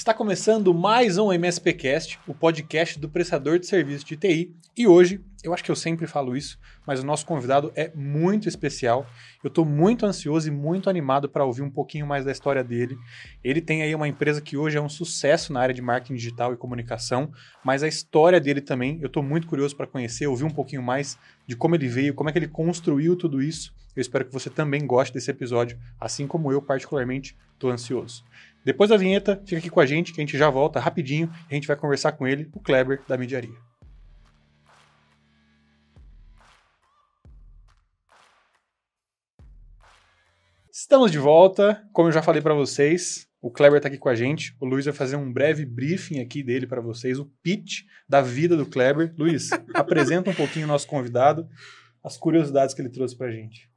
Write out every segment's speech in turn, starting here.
Está começando mais um MSPcast, o podcast do prestador de serviço de TI. E hoje, eu acho que eu sempre falo isso, mas o nosso convidado é muito especial. Eu estou muito ansioso e muito animado para ouvir um pouquinho mais da história dele. Ele tem aí uma empresa que hoje é um sucesso na área de marketing digital e comunicação, mas a história dele também, eu estou muito curioso para conhecer, ouvir um pouquinho mais de como ele veio, como é que ele construiu tudo isso. Eu espero que você também goste desse episódio, assim como eu particularmente estou ansioso. Depois da vinheta, fica aqui com a gente que a gente já volta rapidinho e a gente vai conversar com ele, o Kleber da Mediaria. Estamos de volta, como eu já falei para vocês, o Kleber está aqui com a gente. O Luiz vai fazer um breve briefing aqui dele para vocês, o pitch da vida do Kleber. Luiz, apresenta um pouquinho o nosso convidado, as curiosidades que ele trouxe para a gente.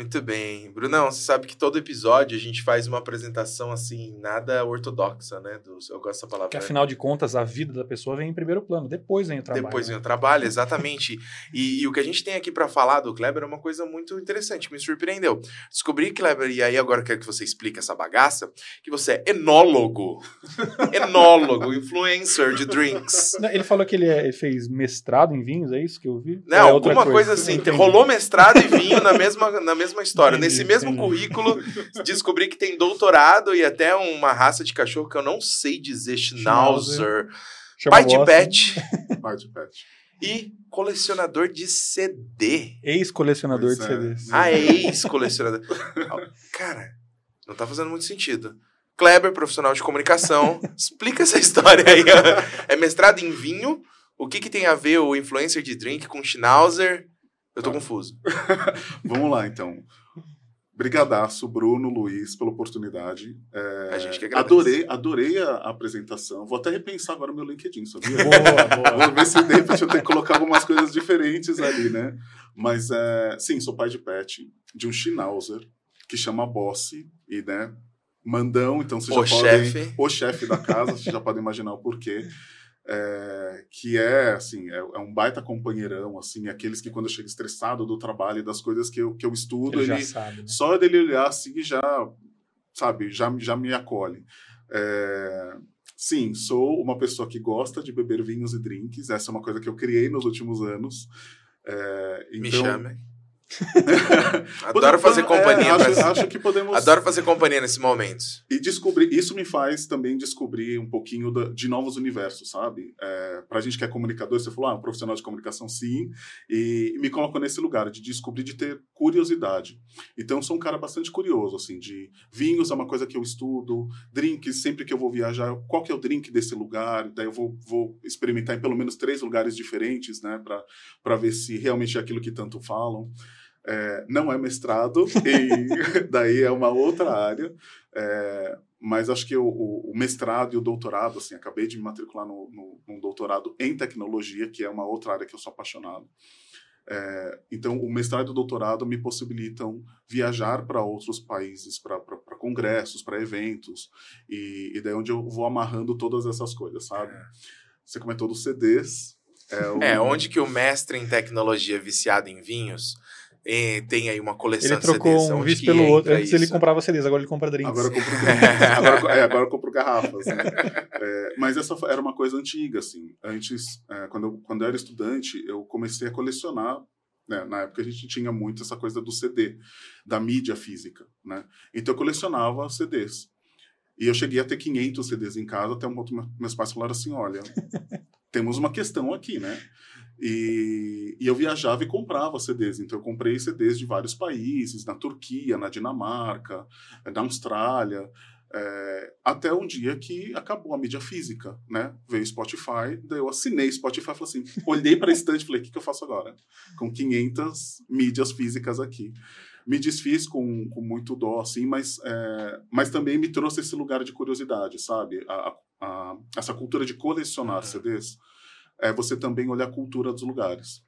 Muito bem. Brunão, você sabe que todo episódio a gente faz uma apresentação assim, nada ortodoxa, né? Do, eu gosto dessa palavra. Que afinal de contas, a vida da pessoa vem em primeiro plano, depois vem o trabalho. Depois né? vem o trabalho, exatamente. e, e, o que a gente tem aqui para falar do Kleber é uma coisa muito interessante, me surpreendeu. Descobri, Kleber, e aí agora eu quero que você explique essa bagaça, que você é enólogo. enólogo, influencer de drinks. Não, ele falou que ele, é, ele, fez mestrado em vinhos, é isso que eu vi? Não, é alguma coisa, coisa assim. Rolou mestrado e vinho na mesma, na mesma mesma história. Entendi, Nesse mesmo entendi. currículo, descobri que tem doutorado e até uma raça de cachorro que eu não sei dizer, Schnauzer, pai de pet. pai de pet. E colecionador de CD. Ex-colecionador de é. CDs. Ah, ex-colecionador. Cara, não tá fazendo muito sentido. Kleber, profissional de comunicação, explica essa história aí. É mestrado em vinho. O que, que tem a ver o influencer de drink com Schnauzer? Eu tô confuso. Vamos lá, então. Brigadaço, Bruno, Luiz, pela oportunidade. É, a gente que agradece. Adorei, adorei a, a, apresentação. Vou até repensar agora meu LinkedIn, sabia? Boa, boa. Vou ver se de repente eu tenho que colocar algumas coisas diferentes ali, né? Mas, é, sim, sou pai de pet, de um Schnauzer, que chama Bosse, e, né, mandão, então vocês o já chefe. podem... O chefe da casa, vocês já podem imaginar o porquê é, que é assim é, é, um baita companheirão assim aqueles que quando eu chego estressado do trabalho e das coisas que eu, que eu estudo ele, ele sabe, né? só dele olhar assim já sabe já já me acolhe. É, sim sou uma pessoa que gosta de beber vinhos e drinks essa é uma coisa que eu criei nos últimos anos. É, então, me chame Adoro fazer companhia. É, acho, acho, que podemos. Adoro fazer companhia nesses momentos. E descobrir. Isso me faz também descobrir um pouquinho de novos universos, sabe? É, pra gente que é comunicador, você falou, ah, um profissional de comunicação, sim. E me coloco nesse lugar de descobrir, de ter curiosidade. Então, sou um cara bastante curioso, assim, de vinhos é uma coisa que eu estudo, drinks, sempre que eu vou viajar, qual que é o drink desse lugar? Daí eu vou, vou experimentar em pelo menos três lugares diferentes, né? Pra, ver se realmente é aquilo que tanto falam. É, não é mestrado, e daí é uma outra área. É, mas acho que o, o, mestrado e o doutorado, assim, acabei de me matricular no, no, num doutorado em tecnologia, que é uma outra área que eu sou apaixonado. É, então, o mestrado e o doutorado me possibilitam viajar para outros países, para congressos, para eventos, e, e daí é onde eu vou amarrando todas essas coisas, sabe? É. Você comentou dos CDs. É, o... é, onde que o mestre em tecnologia viciado em vinhos é, tem aí uma coleção ele trocou CDs, um vício pelo outro. Antes isso? ele comprava CDs, agora ele compra drinks. Agora eu compro, agora, é, agora eu compro garrafas. Né? É, mas essa era uma coisa antiga, assim. Antes, é, quando, eu, quando eu era estudante, eu comecei a colecionar né? Na época a gente tinha muito essa coisa do CD, da mídia física, né? Então eu colecionava CDs. E eu cheguei a ter 500 CDs em casa, até um ponto meus pais falaram assim, olha, temos uma questão aqui, né? E, e, eu viajava e comprava CDs. Então, eu comprei CDs de vários países, na Turquia, na Dinamarca, na Austrália, é, até um dia que acabou a mídia física, né? Veio Spotify, daí eu assinei Spotify falei assim, olhei para a estante e falei, o que, que eu faço agora? Com 500 mídias físicas aqui. Me desfiz com, com muito dó, assim, mas, é, mas também me trouxe esse lugar de curiosidade, sabe? A, a, essa cultura de colecionar uhum. CDs é você também olhar a cultura dos lugares.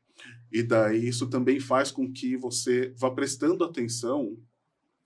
E daí isso também faz com que você vá prestando atenção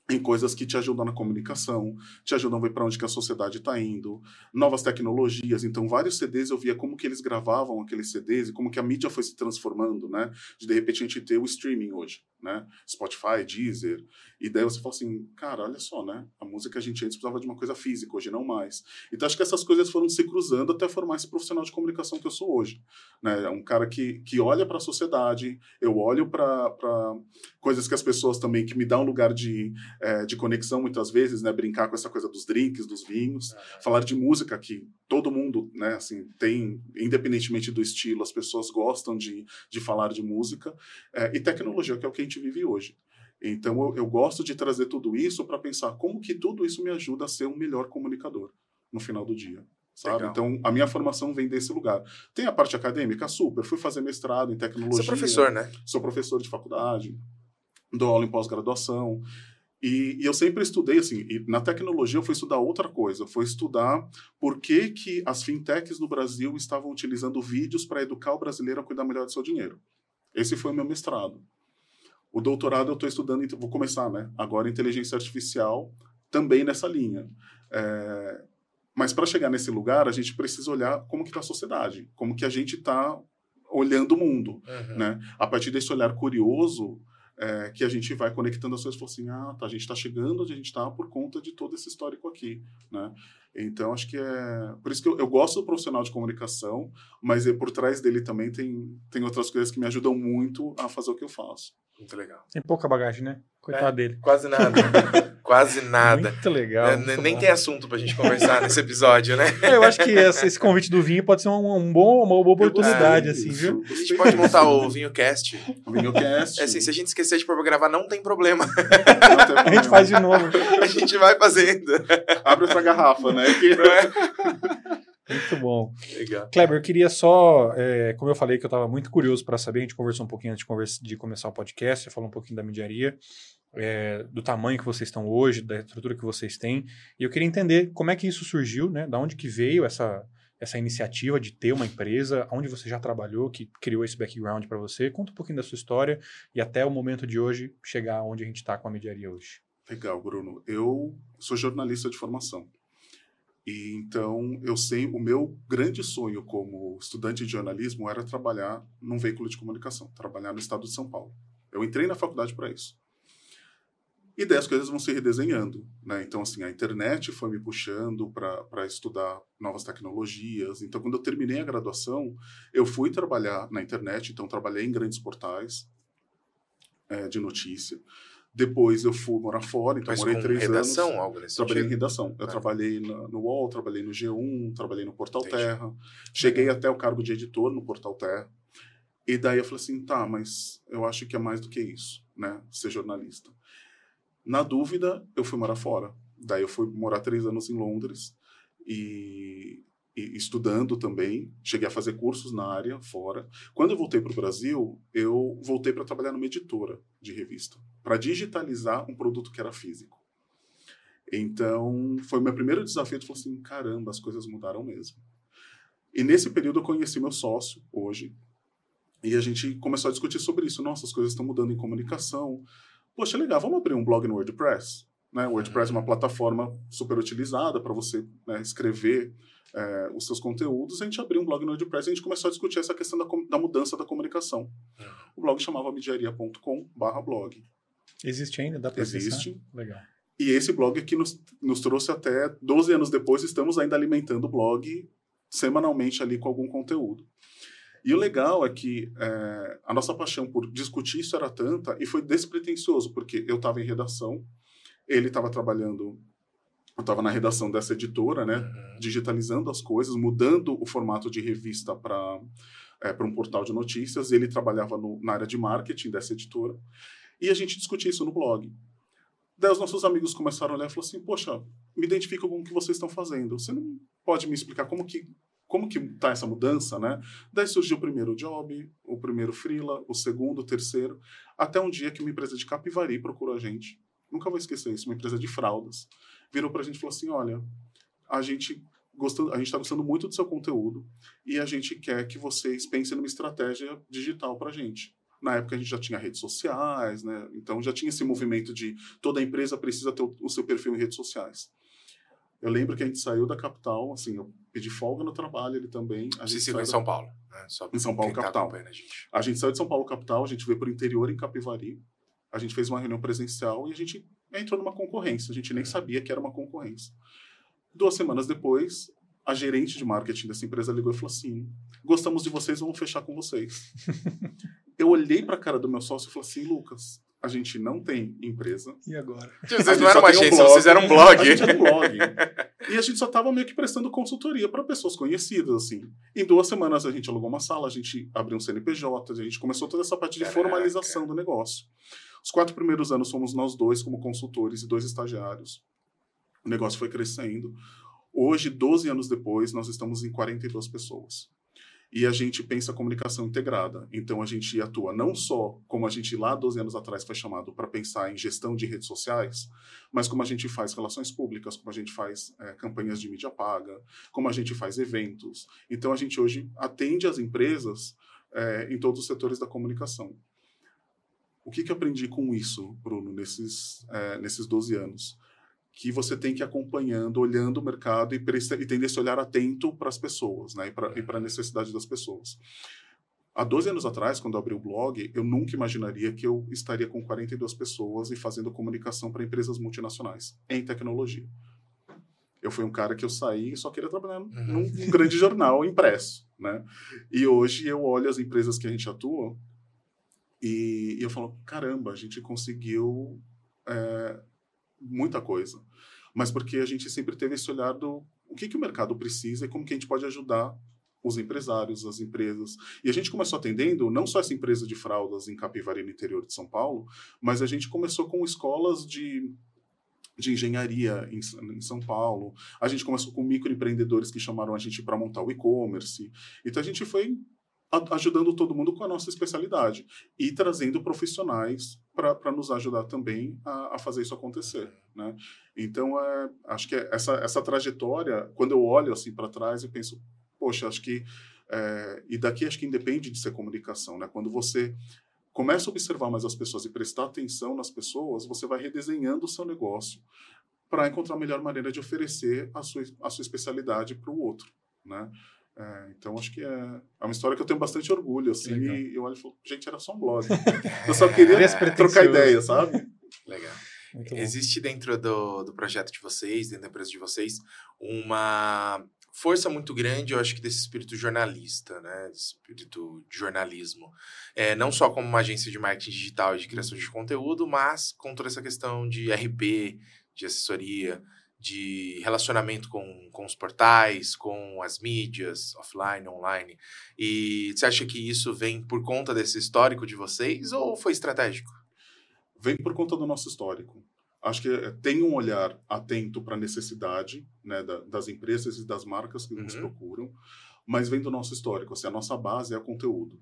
em coisas que te ajudam na comunicação, te ajudam a ver para onde que a sociedade está indo, novas tecnologias. Então, vários CDs eu via como que eles gravavam aqueles CDs e como que a mídia foi se transformando, né? De, de repente a gente ter o streaming hoje. Né? Spotify, Deezer. E daí você fala assim, cara, olha só, né? A música que a gente antes precisava de uma coisa física, hoje não mais. Então acho que essas coisas foram se cruzando até formar esse profissional de comunicação que eu sou hoje. Né? É um cara que, que olha para a sociedade, eu olho para coisas que as pessoas também, que me dão um lugar de, é, de conexão muitas vezes, né? Brincar com essa coisa dos drinks, dos vinhos, falar de música que todo mundo, né? Assim, tem, independentemente do estilo, as pessoas gostam de, de falar de música. É, e tecnologia, que é o que a gente vive hoje. Então, eu, eu gosto de trazer tudo isso para pensar como que tudo isso me ajuda a ser um melhor comunicador no final do dia. Sabe? Legal. Então, a minha formação vem desse lugar. Tem a parte acadêmica? Super. Fui fazer mestrado em tecnologia. Você é professor, né? Sou professor de faculdade, dou aula em pós-graduação. E, e, eu sempre estudei, assim, e na tecnologia eu fui estudar outra coisa. Foi estudar por que, que as fintechs no Brasil estavam utilizando vídeos para educar o brasileiro a cuidar melhor do seu dinheiro. Esse foi o meu mestrado. O doutorado eu estou estudando, então, vou começar, né? Agora, inteligência artificial, também nessa linha. É, mas para chegar nesse lugar, a gente precisa olhar como que está a sociedade, como que a gente está olhando o mundo, Uhum. né? A partir desse olhar curioso, é, que a gente vai conectando as coisas e assim, ah, tá, a gente está chegando onde a gente está por conta de todo esse histórico aqui, né? Então, acho que é... Por isso que eu, eu gosto do profissional de comunicação, mas por trás dele também tem, tem outras coisas que me ajudam muito a fazer o que eu faço. Muito legal. Tem pouca bagagem, né? Coitado dele. Quase nada. Quase nada. Muito legal. É, muito nem bom. tem assunto pra gente conversar nesse episódio, né? É, Eu acho que esse, esse convite do vinho pode ser um, um bom, uma boa oportunidade, assim, viu? A gente pode montar o Vinho Cast. O Vinhocast. É assim, se a gente esquecer de pôr pra gravar, não tem problema. Não tem A gente problema. faz de novo. A gente vai fazendo. Abre outra garrafa, né? Que- Não é? Muito bom. Legal. Kleber, eu queria só, é, como eu falei que eu estava muito curioso para saber, a gente conversou um pouquinho antes de, conversa- de começar o podcast, você falou um pouquinho da mediaria, é, do tamanho que vocês estão hoje, da estrutura que vocês têm, e eu queria entender como é que isso surgiu, né? Da onde que veio essa, essa iniciativa de ter uma empresa, onde você já trabalhou, que criou esse background para você. Conta um pouquinho da sua história e até o momento de hoje chegar onde a gente está com a mediaria hoje. Legal, Bruno. Eu sou jornalista de formação. E então eu sei, o meu grande sonho como estudante de jornalismo era trabalhar num veículo de comunicação, trabalhar no estado de São Paulo. Eu entrei na faculdade para isso. E daí as coisas vão se redesenhando, né? Então assim, a internet foi me puxando para estudar novas tecnologias. Então quando eu terminei a graduação, eu fui trabalhar na internet, então trabalhei em grandes portais eh, de notícia. Depois eu fui morar fora, então Mas morei três redação, anos. algo nesse Trabalhei em redação. Eu Ah. trabalhei na- no UOL, trabalhei no G1, trabalhei no Portal Entendi. Terra. Cheguei até o cargo de editor no Portal Terra. E daí eu falei assim, tá, mas eu acho que é mais do que isso, né? Ser jornalista. Na dúvida, eu fui morar fora. Daí eu fui morar três anos em Londres e estudando também. Cheguei a fazer cursos na área fora. Quando eu voltei para o Brasil, eu voltei para trabalhar numa editora de revista, para digitalizar um produto que era físico. Então, foi o meu primeiro desafio. Eu falei assim: caramba, as coisas mudaram mesmo. E nesse período eu conheci meu sócio, hoje, e a gente começou a discutir sobre isso. Nossa, as coisas estão mudando em comunicação. Poxa, legal, vamos abrir um blog no WordPress? Né? O WordPress é uma plataforma super utilizada para você né, escrever é, os seus conteúdos. A gente abriu um blog no WordPress e a gente começou a discutir essa questão da, da mudança da comunicação. O blog chamava mediaria.com/blog. Existe ainda? Dá para Existe. Legal. E esse blog aqui nos, nos trouxe até 12 anos depois, estamos ainda alimentando o blog semanalmente ali com algum conteúdo. E o legal é que é, a nossa paixão por discutir isso era tanta e foi despretensioso, porque eu estava em redação, ele estava trabalhando, eu estava na redação dessa editora, né, Uhum. digitalizando as coisas, mudando o formato de revista para é, para um portal de notícias. Ele trabalhava no- na área de marketing dessa editora. E a gente discutia isso no blog. Daí os nossos amigos começaram a olhar e falaram assim, poxa, me identifico com o que vocês estão fazendo. Você não pode me explicar como que como que tá essa mudança, né? Daí surgiu o primeiro job, o primeiro freela, o segundo, o terceiro, até um dia que uma empresa de Capivari procurou a gente. Nunca vou esquecer isso, uma empresa de fraldas. Virou pra gente e falou assim, olha, a gente gostando, a gente está gostando muito do seu conteúdo e a gente quer que vocês pensem numa estratégia digital pra gente. Na época a gente já tinha redes sociais, né? Então já tinha esse movimento de toda empresa precisa ter o, seu perfil em redes sociais. Eu lembro que a gente saiu da capital, assim, eu pedi folga no trabalho, ele também. A gente saiu em da- São Paulo. Né? Só Em São Paulo, tá capital. acompanhando a gente. a gente saiu de São Paulo capital, a gente veio para o interior em Capivari. a gente fez uma reunião presencial e a gente entrou numa concorrência. A gente nem sabia que era uma concorrência. Duas semanas depois, a gerente de marketing dessa empresa ligou e falou assim: gostamos de vocês, vamos fechar com vocês. eu olhei para a cara do meu sócio e falei assim: Lucas, a gente não tem empresa. E agora? Vocês não eram uma agência, um vocês eram um blog. A gente era um blog. e a gente só estava meio que prestando consultoria para pessoas conhecidas, assim. Em duas semanas a gente alugou uma sala, a gente abriu um CNPJ, a gente começou toda essa parte de Caraca. formalização do negócio. Os quatro primeiros anos fomos nós dois como consultores e dois estagiários. O negócio foi crescendo. Hoje, 12 anos depois, nós estamos em 42 pessoas e a gente pensa comunicação integrada. Então a gente atua não só como a gente lá 12 anos atrás foi chamado para pensar em gestão de redes sociais, mas como a gente faz relações públicas, como a gente faz é, campanhas de mídia paga, como a gente faz eventos. Então a gente hoje atende as empresas é, em todos os setores da comunicação. O que, que eu aprendi com isso, Bruno, nesses, é, nesses 12 anos? que você tem que ir acompanhando, olhando o mercado e, e tendo esse olhar atento para as pessoas, né? E para a necessidade das pessoas. Há 12 anos atrás, quando eu abri o blog, eu nunca imaginaria que eu estaria com 42 pessoas e fazendo comunicação para empresas multinacionais em tecnologia. Eu fui um cara que eu saí e só queria trabalhar uhum. num, num grande jornal impresso, né? E hoje eu olho as empresas que a gente atua e, e eu falo, caramba, a gente conseguiu é, muita coisa. Mas porque a gente sempre teve esse olhar do o que, que o mercado precisa e como que a gente pode ajudar os empresários, as empresas. E a gente começou atendendo não só essa empresa de fraldas em Capivari, no interior de São Paulo, mas a gente começou com escolas de, de engenharia em, em São Paulo. A gente começou com microempreendedores que chamaram a gente para montar o e-commerce. Então a gente foi ajudando todo mundo com a nossa especialidade e trazendo profissionais para nos ajudar também a, a, fazer isso acontecer, né? Então, é, acho que essa, essa trajetória, quando eu olho assim para trás, eu penso, poxa, acho que é, e daqui acho que independe de ser comunicação, né? Quando você começa a observar mais as pessoas e prestar atenção nas pessoas, você vai redesenhando o seu negócio para encontrar a melhor maneira de oferecer a sua, a sua especialidade para o outro, né? É, então acho que é, é uma história que eu tenho bastante orgulho, assim, e eu olho e falo, gente, era só um blog. eu só queria trocar ideia, sabe? Legal. Existe dentro do, do projeto de vocês, dentro da empresa de vocês, uma força muito grande, eu acho que desse espírito jornalista, né? Desse espírito de jornalismo. É, não só como uma agência de marketing digital e de criação de conteúdo, mas com toda essa questão de RP, de assessoria, de relacionamento com, com os portais, com as mídias, offline, online. E você acha que isso vem por conta desse histórico de vocês ou foi estratégico? Vem por conta do nosso histórico. Acho que eh, tem um olhar atento para a necessidade né, da, das empresas e das marcas que uhum. nos procuram, mas vem do nosso histórico. Assim, a nossa base é o conteúdo.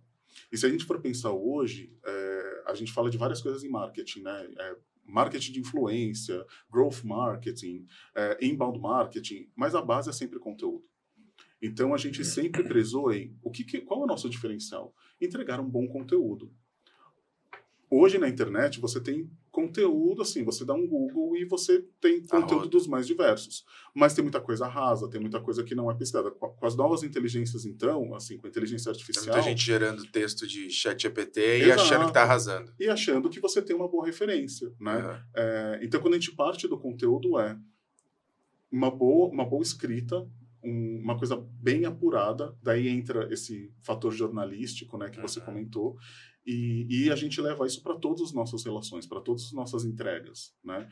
E se a gente for pensar hoje, é, a gente fala de várias coisas em marketing, né? É, marketing de influência, growth marketing, é, inbound marketing, mas a base é sempre conteúdo. Então a gente sempre prezou em o que qual é o nosso diferencial? Entregar um bom conteúdo. Hoje na internet você tem conteúdo, assim, você dá um Google e você tem conteúdo dos mais diversos. Mas tem muita coisa rasa, tem muita coisa que não é pesquisada. Com as novas inteligências, então, assim, com a inteligência artificial... Tem muita gente gerando texto de chat GPT e achando que está arrasando. E achando que você tem uma boa referência, né? Uhum. É, então, quando a gente parte do conteúdo, é uma boa, uma boa escrita, um, uma coisa bem apurada, daí entra esse fator jornalístico, né, que uhum. você comentou, e, e a gente leva isso para todas as nossas relações, para todas as nossas entregas, né?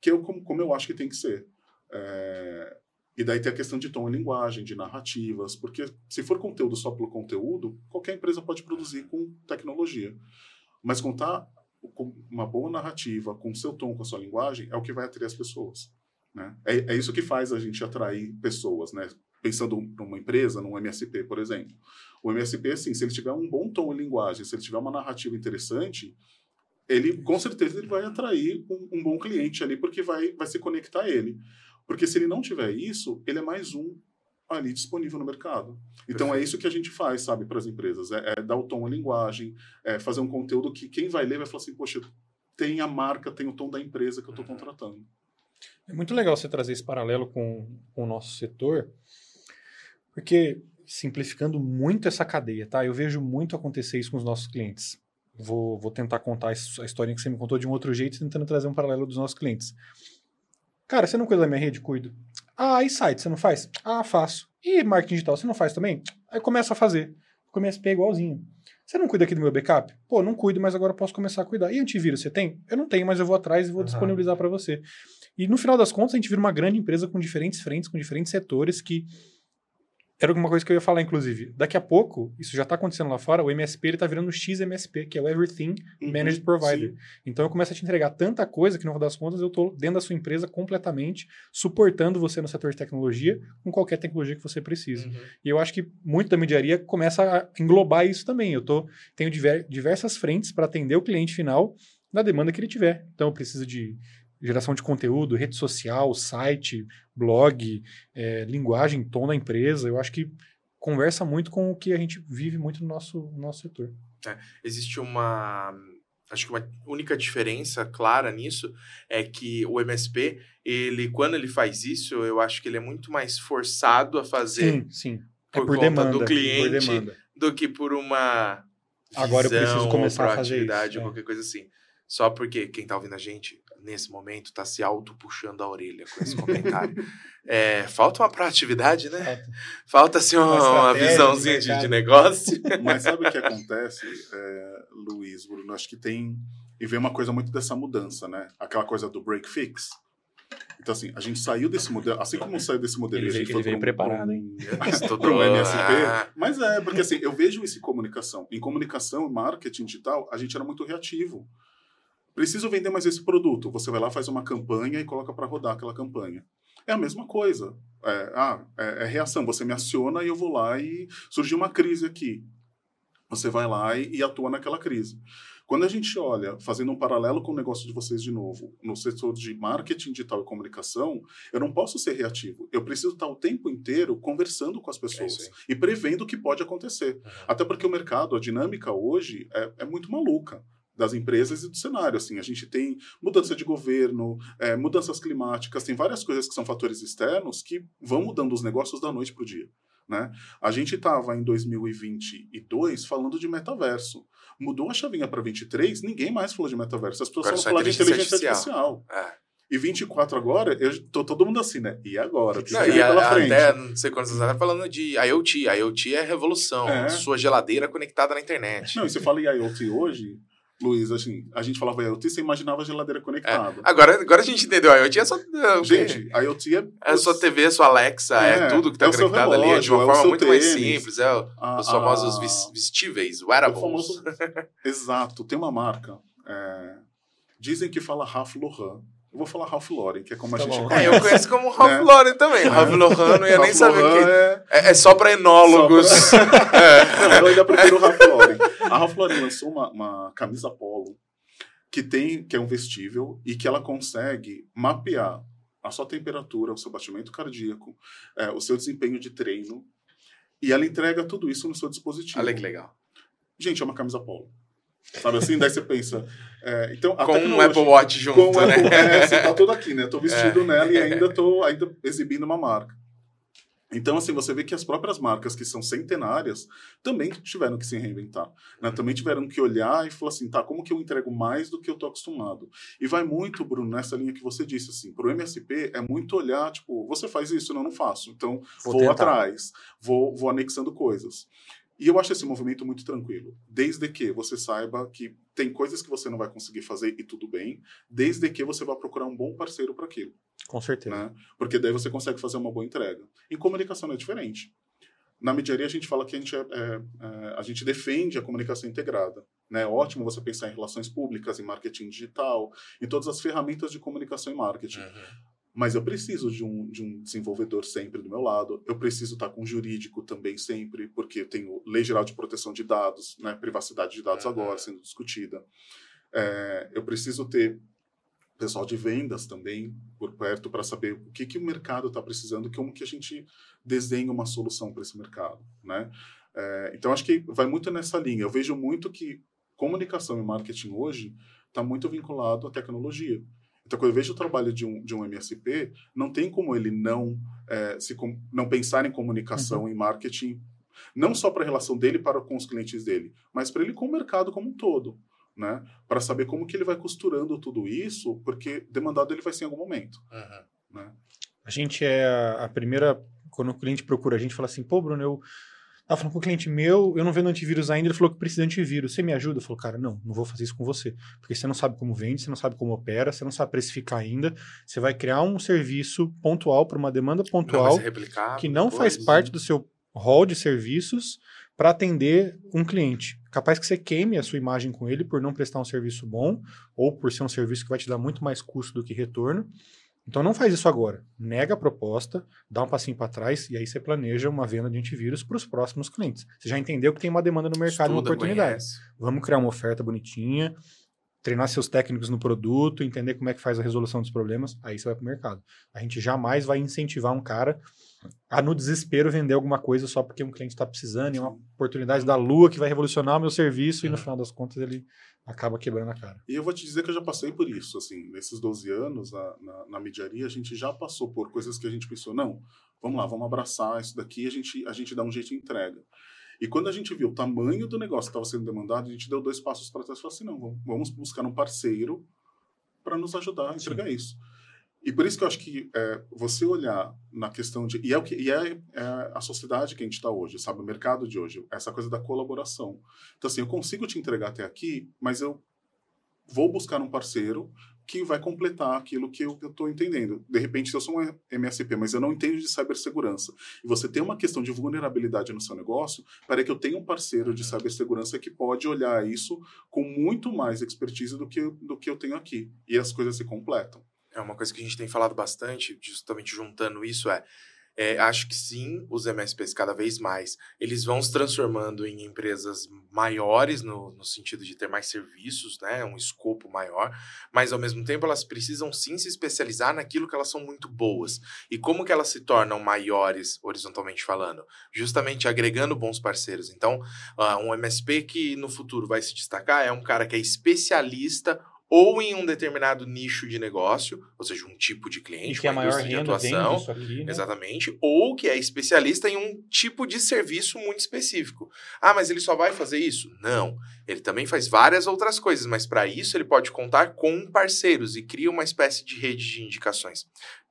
Que eu, como, como eu acho que tem que ser. É, e daí tem a questão de tom e linguagem, de narrativas, porque se for conteúdo só pelo conteúdo, qualquer empresa pode produzir com tecnologia. Mas contar com uma boa narrativa, com seu tom, com a sua linguagem, é o que vai atrair as pessoas. Né? É, é isso que faz a gente atrair pessoas, né? Pensando numa empresa, num MSP, por exemplo. O MSP, assim, se ele tiver um bom tom e linguagem, se ele tiver uma narrativa interessante, ele com certeza ele vai atrair um, um, bom cliente ali, porque vai, vai se conectar a ele. Porque se ele não tiver isso, ele é mais um ali disponível no mercado. Então Perfeito. é isso que a gente faz, sabe, para as empresas. É, é, dar o tom e linguagem, é fazer um conteúdo que quem vai ler vai falar assim, poxa, tem a marca, tem o tom da empresa que eu estou uhum. contratando. É muito legal você trazer esse paralelo com, com o nosso setor, porque simplificando muito essa cadeia, tá? Eu vejo muito acontecer isso com os nossos clientes. vou, vou tentar contar a historinha que você me contou de um outro jeito, tentando trazer um paralelo dos nossos clientes. Cara, você não cuida da minha rede? Cuido. Ah, e site, você não faz? Ah, faço. E marketing digital, você não faz também? Aí começa a fazer. Começa a pegar igualzinho. Você não cuida aqui do meu backup? Pô, não cuido, mas agora posso começar a cuidar. E antivírus, você tem? Eu não tenho, mas eu vou atrás e vou uhum. disponibilizar para você. E no final das contas, a gente vira uma grande empresa com diferentes frentes, com diferentes setores que era alguma coisa que eu ia falar, inclusive. Daqui a pouco, isso já está acontecendo lá fora, o MSP está virando o XMSP, que é o Everything uhum, Managed Provider. Sim. Então eu começo a te entregar tanta coisa que, no final das contas, eu estou dentro da sua empresa completamente, suportando você no setor de tecnologia, com qualquer tecnologia que você precise. Uhum. E eu acho que muito da mediaria começa a englobar isso também. Eu tô, tenho diver, diversas frentes para atender o cliente final na demanda que ele tiver. Então eu preciso de geração de conteúdo, rede social, site, blog, é, linguagem, tom da empresa. Eu acho que conversa muito com o que a gente vive muito no nosso, no nosso setor. É, existe uma. Acho que uma única diferença clara nisso é que o MSP, ele, quando ele faz isso, eu acho que ele é muito mais forçado a fazer. Sim, sim. É por, é por demanda, do cliente do que por uma. Agora eu preciso começar a fazer isso. ou é. qualquer coisa assim. Só porque quem está ouvindo a gente nesse momento, está se auto-puxando a orelha com esse comentário. é, falta uma proatividade, né? Falta, falta assim, uma, uma visãozinha de, de, negócio. Mas sabe o que acontece, é, Luiz, Bruno? Acho que tem. E vem uma coisa muito dessa mudança, né? Aquela coisa do break fix. Então, assim, a gente saiu desse modelo, assim como saiu desse modelo, ele, a gente ele foi veio um, preparado, um, hein? um MSP. Ah. Mas é, porque assim, eu vejo isso em comunicação. Em comunicação e marketing digital, a gente era muito reativo. Preciso vender mais esse produto. Você vai lá, faz uma campanha e coloca para rodar aquela campanha. É a mesma coisa. É, ah, é, é, reação. Você me aciona e eu vou lá e surgiu uma crise aqui. Você vai lá e, e, atua naquela crise. Quando a gente olha, fazendo um paralelo com o negócio de vocês de novo, no setor de marketing digital e comunicação, eu não posso ser reativo. Eu preciso estar o tempo inteiro conversando com as pessoas é e prevendo o que pode acontecer. Uhum. Até porque o mercado, a dinâmica hoje é, é muito maluca das empresas e do cenário. Assim, a gente tem mudança de governo, é, mudanças climáticas, tem várias coisas que são fatores externos que vão mudando os negócios da noite para o dia. Né? A gente estava em 2022 falando de metaverso. Mudou a chavinha para 23, ninguém mais falou de metaverso. As pessoas só falam de inteligência artificial. artificial. É. E 24 agora, eu tô todo mundo assim, né? E agora? Não, e a, até, não sei quantos anos, falando de IoT. IoT é revolução. É. Sua geladeira conectada na internet. Não, e você fala em IoT hoje, Luiz, assim, a gente falava IoT, você imaginava a geladeira conectada. É. Agora, agora a gente entendeu, IoT é só... É gente, IoT é... É sua TV, sua Alexa, é, é tudo que está é conectado relógio, ali, de uma forma muito tênis, mais simples, é o, a, os famosos a, vestíveis, wearables. Famoso, exato, tem uma marca, é, dizem que fala Ralph Lauren, eu vou falar Ralph Lauren, que é como tá a gente bom. conhece. É, eu conheço como Ralph né? Lauren também. Ralph Lauren, não ia nem saber o que. É... É, é só para enólogos. Só pra... é. Não, eu ainda prefiro o Ralph Lauren. A Ralph Lauren lançou uma, uma camisa polo que tem que é um vestível e que ela consegue mapear a sua temperatura, o seu batimento cardíaco, é, o seu desempenho de treino e ela entrega tudo isso no seu dispositivo. Olha que legal. Gente, é uma camisa polo. Sabe assim? Daí você pensa. É, então, com um Apple Watch junto, com né? Apple, é, você tá todo aqui, né? Tô vestido é. nela e ainda tô ainda exibindo uma marca. Então, assim, você vê que as próprias marcas que são centenárias também tiveram que se reinventar. Né? Uhum. Também tiveram que olhar e falar assim, tá, como que eu entrego mais do que eu tô acostumado? E vai muito, Bruno, nessa linha que você disse, assim, pro MSP é muito olhar, tipo, você faz isso, não, não faço. Então, vou, vou atrás, vou, vou anexando coisas. E eu acho esse movimento muito tranquilo, desde que você saiba que tem coisas que você não vai conseguir fazer e tudo bem, desde que você vá procurar um bom parceiro para aquilo. Com certeza. Né? Porque daí você consegue fazer uma boa entrega. Em comunicação não é diferente. Na mediaria a gente fala que a gente, é, é, é, a gente defende a comunicação integrada. Né? É ótimo você pensar em relações públicas, em marketing digital, em todas as ferramentas de comunicação e marketing. Uhum. Mas eu preciso de um, de um desenvolvedor sempre do meu lado, eu preciso estar com um jurídico também sempre, porque eu tenho lei geral de proteção de dados, né, privacidade de dados uhum. agora sendo discutida. É, eu preciso ter pessoal de vendas também por perto para saber o que, que o mercado está precisando, como que a gente desenha uma solução para esse mercado, né? É, então acho que vai muito nessa linha. Eu vejo muito que comunicação e marketing hoje está muito vinculado à tecnologia. Então, quando eu vejo o trabalho de um, de um MSP, não tem como ele não, é, se, não pensar em comunicação uhum. e marketing. Não só para a relação dele para com os clientes dele, mas para ele com o mercado como um todo. Né? Para saber como que ele vai costurando tudo isso, porque demandado ele vai ser em algum momento. Uhum. Né? A gente é a primeira, quando o cliente procura a gente, fala assim, pô, Bruno, eu Tava falando com um cliente meu, eu não vendo antivírus ainda, ele falou que precisa de antivírus. Você me ajuda? Eu falei, cara, não, não vou fazer isso com você. Porque você não sabe como vende, você não sabe como opera, você não sabe precificar ainda. Você vai criar um serviço pontual para uma demanda pontual não que não depois, faz parte do seu hall de serviços para atender um cliente. Capaz que você queime a sua imagem com ele por não prestar um serviço bom ou por ser um serviço que vai te dar muito mais custo do que retorno. Então não faz isso agora. Nega a proposta, dá um passinho para trás e aí você planeja uma venda de antivírus para os próximos clientes. Você já entendeu que tem uma demanda no mercado, Estuda, uma oportunidade. Conhece. Vamos criar uma oferta bonitinha, treinar seus técnicos no produto, entender como é que faz a resolução dos problemas, aí você vai para o mercado. A gente jamais vai incentivar um cara a, no desespero, vender alguma coisa só porque um cliente está precisando, e é uma oportunidade da lua que vai revolucionar o meu serviço, uhum. e no uhum. final das contas ele acaba quebrando a cara. E eu vou te dizer que eu já passei por isso, assim, nesses 12 anos na, na, na mediaria, a gente já passou por coisas que a gente pensou, não, vamos lá, vamos abraçar isso daqui, a gente, a gente dá um jeito de entrega. E quando a gente viu o tamanho do negócio que estava sendo demandado, a gente deu dois passos para trás e falou assim, não, vamos buscar um parceiro para nos ajudar a entregar Sim. isso. E por isso que eu acho que é, você olhar na questão de. E é, o que, e é, é a sociedade que a gente está hoje, sabe? O mercado de hoje, essa coisa da colaboração. Então, assim, eu consigo te entregar até aqui, mas eu vou buscar um parceiro que vai completar aquilo que eu estou entendendo. De repente, se eu sou um MSP, mas eu não entendo de cibersegurança, e você tem uma questão de vulnerabilidade no seu negócio, para que eu tenha um parceiro de cibersegurança que pode olhar isso com muito mais expertise do que, do que eu tenho aqui. E as coisas se completam é uma coisa que a gente tem falado bastante, justamente juntando isso, é, é, acho que sim, os MSPs cada vez mais, eles vão se transformando em empresas maiores no, no sentido de ter mais serviços, né, um escopo maior, mas ao mesmo tempo elas precisam sim se especializar naquilo que elas são muito boas. E como que elas se tornam maiores, horizontalmente falando? Justamente agregando bons parceiros. Então, uh, um MSP que no futuro vai se destacar é um cara que é especialista ou em um determinado nicho de negócio, ou seja, um tipo de cliente, que é uma maior de atuação, aqui, né? exatamente, ou que é especialista em um tipo de serviço muito específico. Ah, mas ele só vai fazer isso? Não, ele também faz várias outras coisas, mas para isso ele pode contar com parceiros e cria uma espécie de rede de indicações.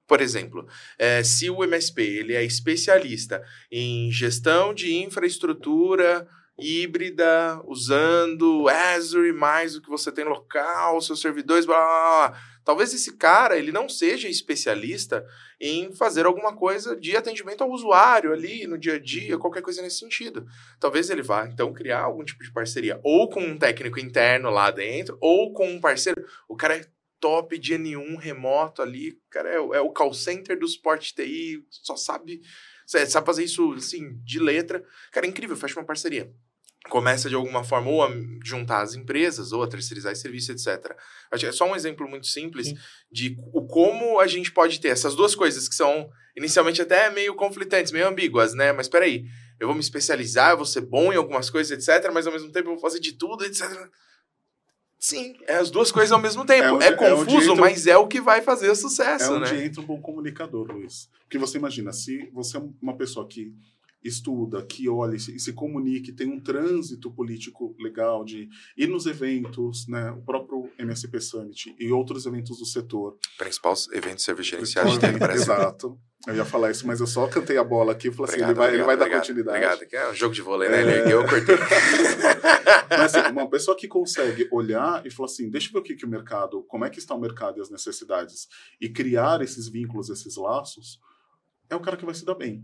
Por exemplo, é, se o MSP ele é especialista em gestão de infraestrutura híbrida, usando Azure mais o que você tem local, seus servidores, blá, blá, blá. Talvez esse cara ele não seja especialista em fazer alguma coisa de atendimento ao usuário ali no dia a dia, qualquer coisa nesse sentido. Talvez ele vá então criar algum tipo de parceria ou com um técnico interno lá dentro, ou com um parceiro. O cara é top de N1 remoto ali, cara é, é o call center do suporte TI, só sabe, sabe fazer isso assim de letra. Cara, é incrível, fecha uma parceria começa de alguma forma ou a juntar as empresas ou a terceirizar esse serviço, etc. Acho que é só um exemplo muito simples Sim. de o como a gente pode ter essas duas coisas que são inicialmente até meio conflitantes, meio ambíguas, né? Mas espera aí, eu vou me especializar, eu vou ser bom em algumas coisas, etc, mas ao mesmo tempo eu vou fazer de tudo, etc. Sim, é as duas coisas ao mesmo tempo. É, onde, é confuso, é entra, mas é o que vai fazer o sucesso, é onde né? entra um bom comunicador, Luiz. Porque você imagina, se você é uma pessoa que estuda, que olha e se, comunique, tem um trânsito político legal de ir nos eventos, né, o próprio MSP Summit e outros eventos do setor. Principais eventos de Brasil. Exato. Eu ia falar isso, mas eu só cantei a bola aqui e falei assim, ele vai, obrigado, ele vai dar obrigado, continuidade. Obrigado, que é um jogo de vôlei, né? É... Ele ergueu, eu cortei. mas assim, uma pessoa que consegue olhar e falar assim, deixa eu ver o que, que o mercado, como é que está o mercado e as necessidades, e criar esses vínculos, esses laços, é o cara que vai se dar bem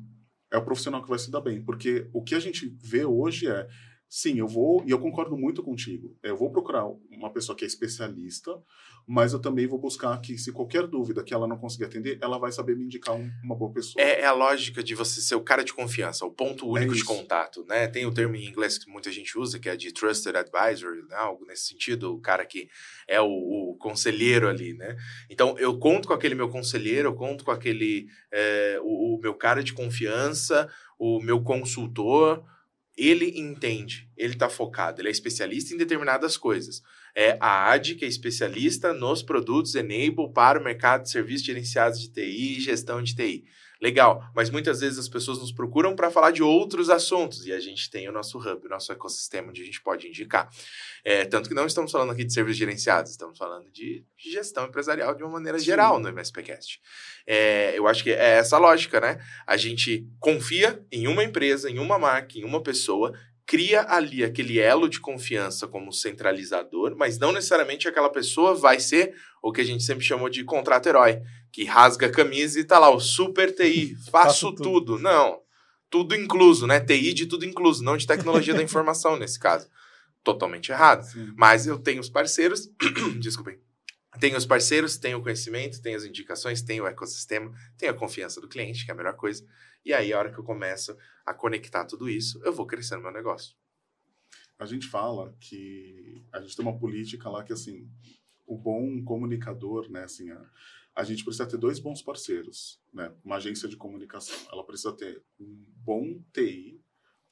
é o profissional que vai se dar bem. Porque o que a gente vê hoje é, sim, eu vou, e eu concordo muito contigo, eu vou procurar uma pessoa que é especialista, mas eu também vou buscar que, se qualquer dúvida que ela não conseguir atender, ela vai saber me indicar um, uma boa pessoa. É, é, a lógica de você ser o cara de confiança, o ponto é único é de contato, né? Tem o termo em inglês que muita gente usa, que é de trusted advisor, né? algo nesse sentido, o cara que é o, o, conselheiro ali, né? Então, eu conto com aquele meu conselheiro, eu conto com aquele, é, o, o meu cara de confiança, o meu consultor, ele entende, ele está focado, ele é especialista em determinadas coisas é a AD, que é especialista nos produtos Enable para o mercado de serviços gerenciados de TI e gestão de TI. Legal, mas muitas vezes as pessoas nos procuram para falar de outros assuntos e a gente tem o nosso hub, o nosso ecossistema onde a gente pode indicar. É, tanto que não estamos falando aqui de serviços gerenciados, estamos falando de, gestão empresarial de uma maneira Sim. geral no MSPcast. É, eu acho que é essa lógica, né? A gente confia em uma empresa, em uma marca, em uma pessoa cria ali aquele elo de confiança como centralizador, mas não necessariamente aquela pessoa vai ser o que a gente sempre chamou de contrato herói, que rasga a camisa e tá lá, o super TI, faço tudo. tudo. Não, tudo incluso, né? TI de tudo incluso, não de tecnologia da informação nesse caso. Totalmente errado. Sim. Mas eu tenho os parceiros, desculpem, tenho os parceiros, tenho o conhecimento, tenho as indicações, tenho o ecossistema, tenho a confiança do cliente, que é a melhor coisa. E aí, a hora que eu começo a conectar tudo isso, eu vou crescendo meu negócio. A gente fala que a gente tem uma política lá que, assim, o bom comunicador, né, assim, a, a gente precisa ter dois bons parceiros, né? Uma agência de comunicação, ela precisa ter um bom TI,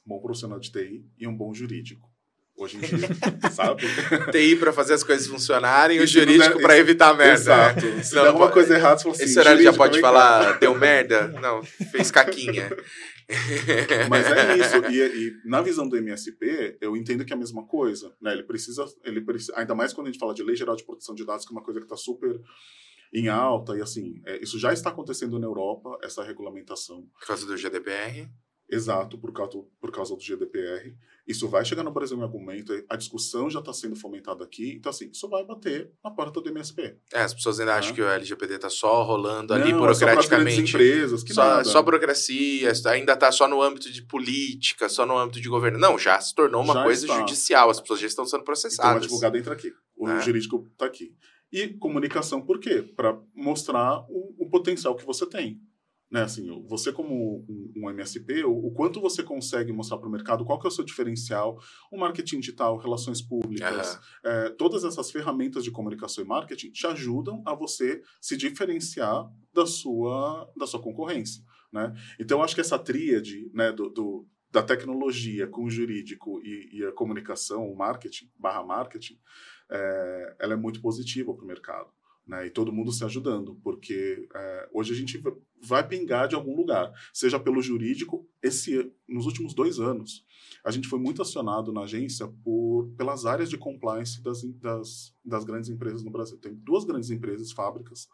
um bom profissional de TI e um bom jurídico hoje em dia, sabe? TI para fazer as coisas funcionarem e o jurídico para evitar merda. Exato. Né? Se der alguma coisa errada, você fala assim, Esse horário já pode falar, deu merda? Não, fez caquinha. Mas é isso. E, e, na visão do MSP, eu entendo que é a mesma coisa. Né? Ele precisa, ele precisa, ainda mais quando a gente fala de lei geral de proteção de dados, que é uma coisa que está super em alta, e assim, é, isso já está acontecendo na Europa, essa regulamentação. Por causa do GDPR? Exato, por causa, por causa do GDPR. Isso vai chegar no Brasil em algum momento, a discussão já está sendo fomentada aqui, então assim, isso vai bater na porta do MSP. É, as pessoas ainda acham que o LGPD está só rolando ali Não, burocraticamente. É só empresas, que só, nada. só burocracia, ainda está só no âmbito de política, só no âmbito de governo. Não, já se tornou uma já coisa está. judicial, as pessoas já estão sendo processadas. Então, o advogado entra aqui, o é. jurídico está aqui. E comunicação por quê? Para mostrar o, o potencial que você tem né, assim, você como um, MSP, o, o, quanto você consegue mostrar para o mercado, qual que é o seu diferencial, o marketing digital, relações públicas, uhum. é, todas essas ferramentas de comunicação e marketing te ajudam a você se diferenciar da sua, da sua concorrência, né? Então, eu acho que essa tríade, né, do, do da tecnologia com o jurídico e, e a comunicação, o marketing, barra marketing, é, ela é muito positiva para o mercado né? E todo mundo se ajudando, porque é, hoje a gente vai pingar de algum lugar, seja pelo jurídico. Esse, nos últimos dois anos, a gente foi muito acionado na agência por, pelas áreas de compliance das, das, das grandes empresas no Brasil. Tem duas grandes empresas, fábricas,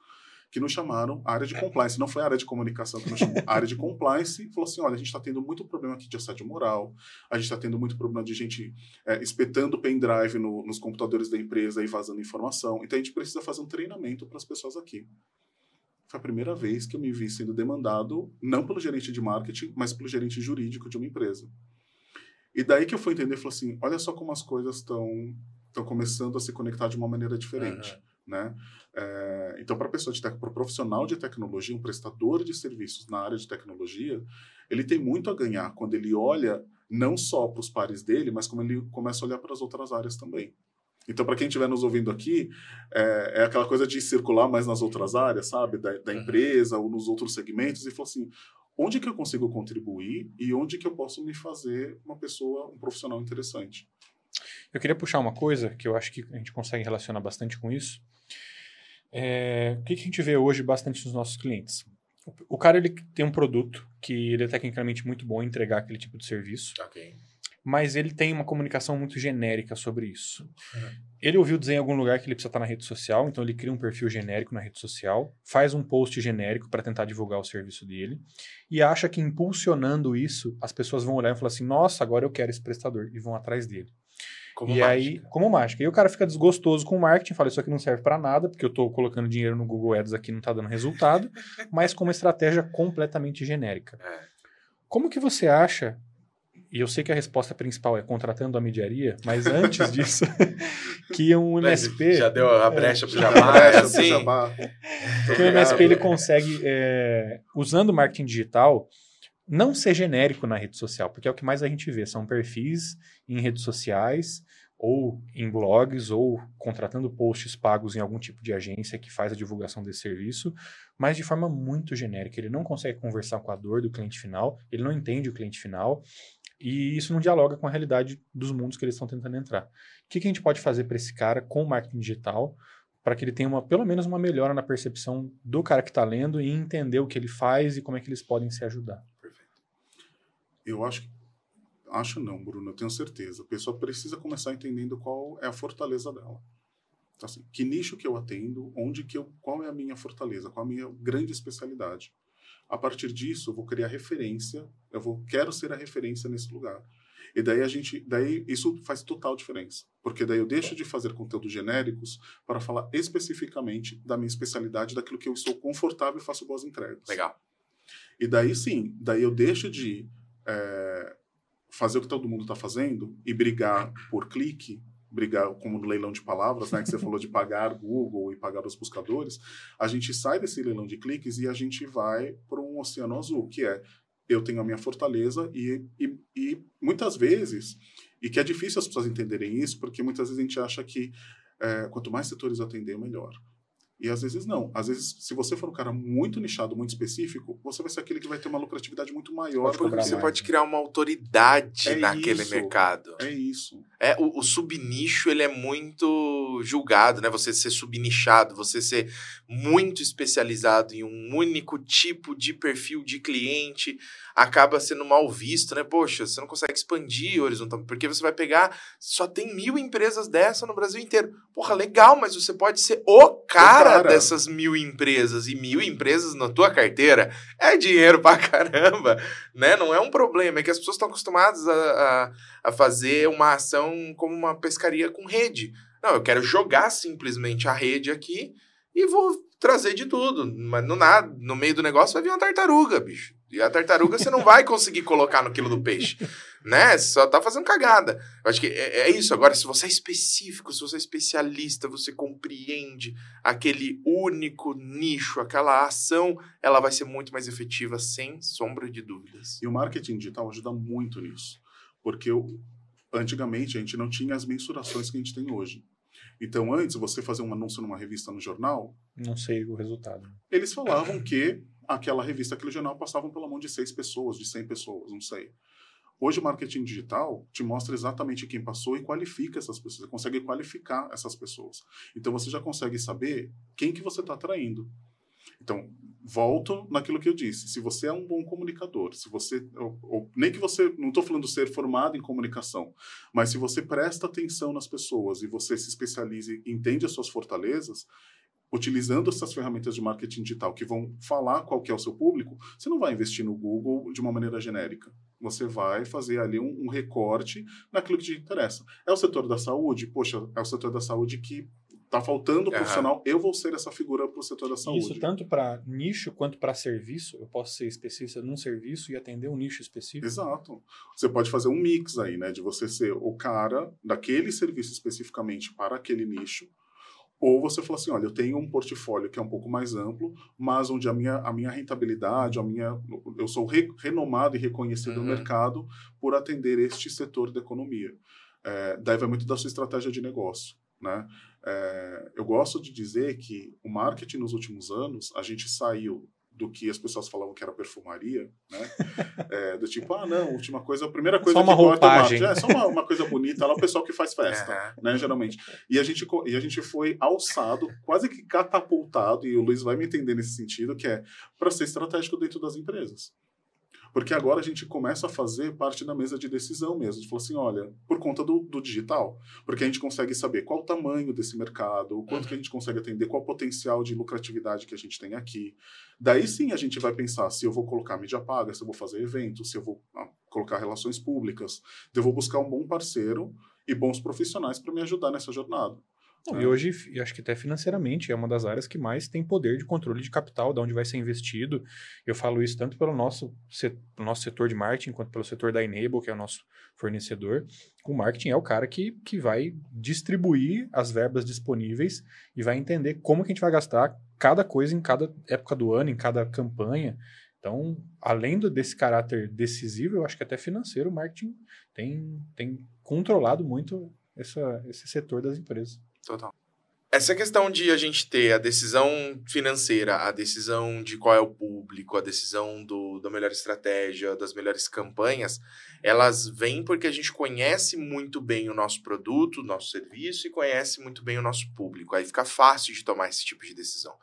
que nos chamaram a área de compliance. Não foi a área de comunicação que nos chamou, a área de compliance falou assim: olha, a gente está tendo muito problema aqui de assédio moral, a gente está tendo muito problema de gente é, espetando pendrive no, nos computadores da empresa e vazando informação. Então a gente precisa fazer um treinamento para as pessoas aqui. Foi a primeira vez que eu me vi sendo demandado, não pelo gerente de marketing, mas pelo gerente jurídico de uma empresa. E daí que eu fui entender, falei assim, olha só como as coisas estão estão começando a se conectar de uma maneira diferente, uhum. Né? É, então, para pessoa de para o profissional de tecnologia, um prestador de serviços na área de tecnologia, ele tem muito a ganhar quando ele olha não só para os pares dele, mas como ele começa a olhar para as outras áreas também. Então, para quem estiver nos ouvindo aqui, é, é, aquela coisa de circular mais nas outras áreas, sabe, da, da uhum. empresa ou nos outros segmentos e falar assim, onde que eu consigo contribuir e onde que eu posso me fazer uma pessoa, um profissional interessante. Eu queria puxar uma coisa que eu acho que a gente consegue relacionar bastante com isso, é, o que, que a gente vê hoje bastante nos nossos clientes? O, cara ele tem um produto que ele é tecnicamente muito bom em entregar aquele tipo de serviço. Okay. Mas ele tem uma comunicação muito genérica sobre isso. Uhum. Ele ouviu dizer em algum lugar que ele precisa estar na rede social, então ele cria um perfil genérico na rede social, faz um post genérico para tentar divulgar o serviço dele e acha que impulsionando isso, as pessoas vão olhar e falar assim: nossa, agora eu quero esse prestador e vão atrás dele. Como e mágica. aí, como mágica. E o cara fica desgostoso com o marketing, fala, isso aqui não serve para nada, porque eu estou colocando dinheiro no Google Ads aqui não está dando resultado, mas com uma estratégia completamente genérica. É. Como que você acha, e eu sei que a resposta principal é contratando a mediaria, mas antes disso, que um MSP... Já deu a brecha para o Jabá, é assim? Que o MSP ele consegue, é, usando o marketing digital, não ser genérico na rede social, porque é o que mais a gente vê, são perfis em redes sociais ou em blogs ou contratando posts pagos em algum tipo de agência que faz a divulgação desse serviço, mas de forma muito genérica. Ele não consegue conversar com a dor do cliente final, ele não entende o cliente final e isso não dialoga com a realidade dos mundos que eles estão tentando entrar. O que, que a gente pode fazer para esse cara com o marketing digital para que ele tenha uma, pelo menos uma melhora na percepção do cara que está lendo e entender o que ele faz e como é que eles podem se ajudar. Eu acho acho não, Bruno, eu tenho certeza. A pessoa precisa começar entendendo qual é a fortaleza dela. Então, assim, que nicho que eu atendo, onde que eu, qual é a minha fortaleza, qual é a minha grande especialidade. A partir disso, eu vou criar referência, eu vou quero ser a referência nesse lugar. E daí a gente, daí isso faz total diferença, porque daí eu deixo de fazer conteúdos genéricos para falar especificamente da minha especialidade, daquilo que eu estou confortável e faço boas entregas. Legal. E daí sim, daí eu deixo de é, fazer o que todo mundo está fazendo e brigar por clique, brigar como no leilão de palavras, né, que você falou de pagar Google e pagar os buscadores, a gente sai desse leilão de cliques e a gente vai para um oceano azul, que é eu tenho a minha fortaleza e, e, e, muitas vezes, e que é difícil as pessoas entenderem isso, porque muitas vezes a gente acha que é, quanto mais setores atender, melhor. E às vezes não. Às vezes, se você for um cara muito nichado, muito específico, você vai ser aquele que vai ter uma lucratividade muito maior. Porque você mais. pode criar uma autoridade é naquele isso, mercado. É isso. É, o, o, subnicho, ele é muito julgado, né? Você ser subnichado, você ser muito especializado em um único tipo de perfil de cliente acaba sendo mal visto, né? Poxa, você não consegue expandir horizontalmente, porque você vai pegar, só tem mil empresas dessa no Brasil inteiro. Porra, legal, mas você pode ser o cara, cara. dessas mil empresas, e mil empresas na tua carteira é dinheiro pra caramba, né? Não é um problema, é que as pessoas estão acostumadas a, a, a fazer uma ação como uma pescaria com rede. Não, eu quero jogar simplesmente a rede aqui e vou trazer de tudo. Mas no, nada, no meio do negócio vai vir uma tartaruga, bicho. E a tartaruga você não vai conseguir colocar no quilo do peixe. Né? Você só tá fazendo cagada. Eu acho que é, é, isso. Agora, se você é específico, se você é especialista, você compreende aquele único nicho, aquela ação, ela vai ser muito mais efetiva, sem sombra de dúvidas. E o marketing digital ajuda muito nisso. Porque eu, antigamente a gente não tinha as mensurações que a gente tem hoje. Então, antes, você fazer um anúncio numa revista no jornal. Não sei o resultado. Eles falavam que aquela revista, aquele jornal passavam pela mão de seis pessoas, de cem pessoas, não sei. Hoje o marketing digital te mostra exatamente quem passou e qualifica essas pessoas. Você consegue qualificar essas pessoas. Então você já consegue saber quem que você está atraindo. Então, volto naquilo que eu disse. Se você é um bom comunicador, se você. Ou, ou, nem que você. Não estou falando ser formado em comunicação, mas se você presta atenção nas pessoas e você se especializa e entende as suas fortalezas, utilizando essas ferramentas de marketing digital que vão falar qual que é o seu público, você não vai investir no Google de uma maneira genérica. Você vai fazer ali um, um recorte naquilo que te interessa. É o setor da saúde? Poxa, é o setor da saúde que está faltando uhum. profissional, eu vou ser essa figura para o setor da saúde. Isso tanto para nicho quanto para serviço. Eu posso ser especialista num serviço e atender um nicho específico. Exato. Você pode fazer um mix aí, né? De você ser o cara daquele serviço especificamente para aquele nicho, ou você fala assim, olha, eu tenho um portfólio que é um pouco mais amplo, mas onde a minha, a minha rentabilidade, a minha, eu sou re, renomado e reconhecido uhum. no mercado por atender este setor da economia. É, daí vai muito da sua estratégia de negócio. Né? É, eu gosto de dizer que o marketing nos últimos anos, a gente saiu do que as pessoas falavam que era perfumaria, né? É, do tipo, ah, não, última coisa, a primeira coisa só uma que roupagem. é só uma, uma, coisa bonita, lá o pessoal que faz festa, né, geralmente. E a, gente, e a gente foi alçado, quase que catapultado, e o Luiz vai me entender nesse sentido, que é para ser estratégico dentro das empresas. Porque agora a gente começa a fazer parte da mesa de decisão mesmo. De falar assim, olha, por conta do, do digital. Porque a gente consegue saber qual o tamanho desse mercado, o quanto que a gente consegue atender, qual o potencial de lucratividade que a gente tem aqui. Daí sim a gente vai pensar se eu vou colocar mídia paga, se eu vou fazer eventos, se eu vou ah, colocar relações públicas. Eu vou buscar um bom parceiro e bons profissionais para me ajudar nessa jornada. Não. E hoje, acho que até financeiramente, é uma das áreas que mais tem poder de controle de capital, de onde vai ser investido. Eu falo isso tanto pelo nosso, pelo nosso setor de marketing, quanto pelo setor da Enable, que é o nosso fornecedor. O marketing é o cara que, que vai distribuir as verbas disponíveis e vai entender como que a gente vai gastar cada coisa em cada época do ano, em cada campanha. Então, além desse caráter decisivo, eu acho que até financeiro, o marketing tem, tem controlado muito essa, esse setor das empresas. Total. essa questão de a gente ter a decisão financeira, a decisão de qual é o público, a decisão do, da melhor estratégia, das melhores campanhas, elas vêm porque a gente conhece muito bem o nosso produto, o nosso serviço e conhece muito bem o nosso público. Aí fica fácil de tomar esse tipo de decisão.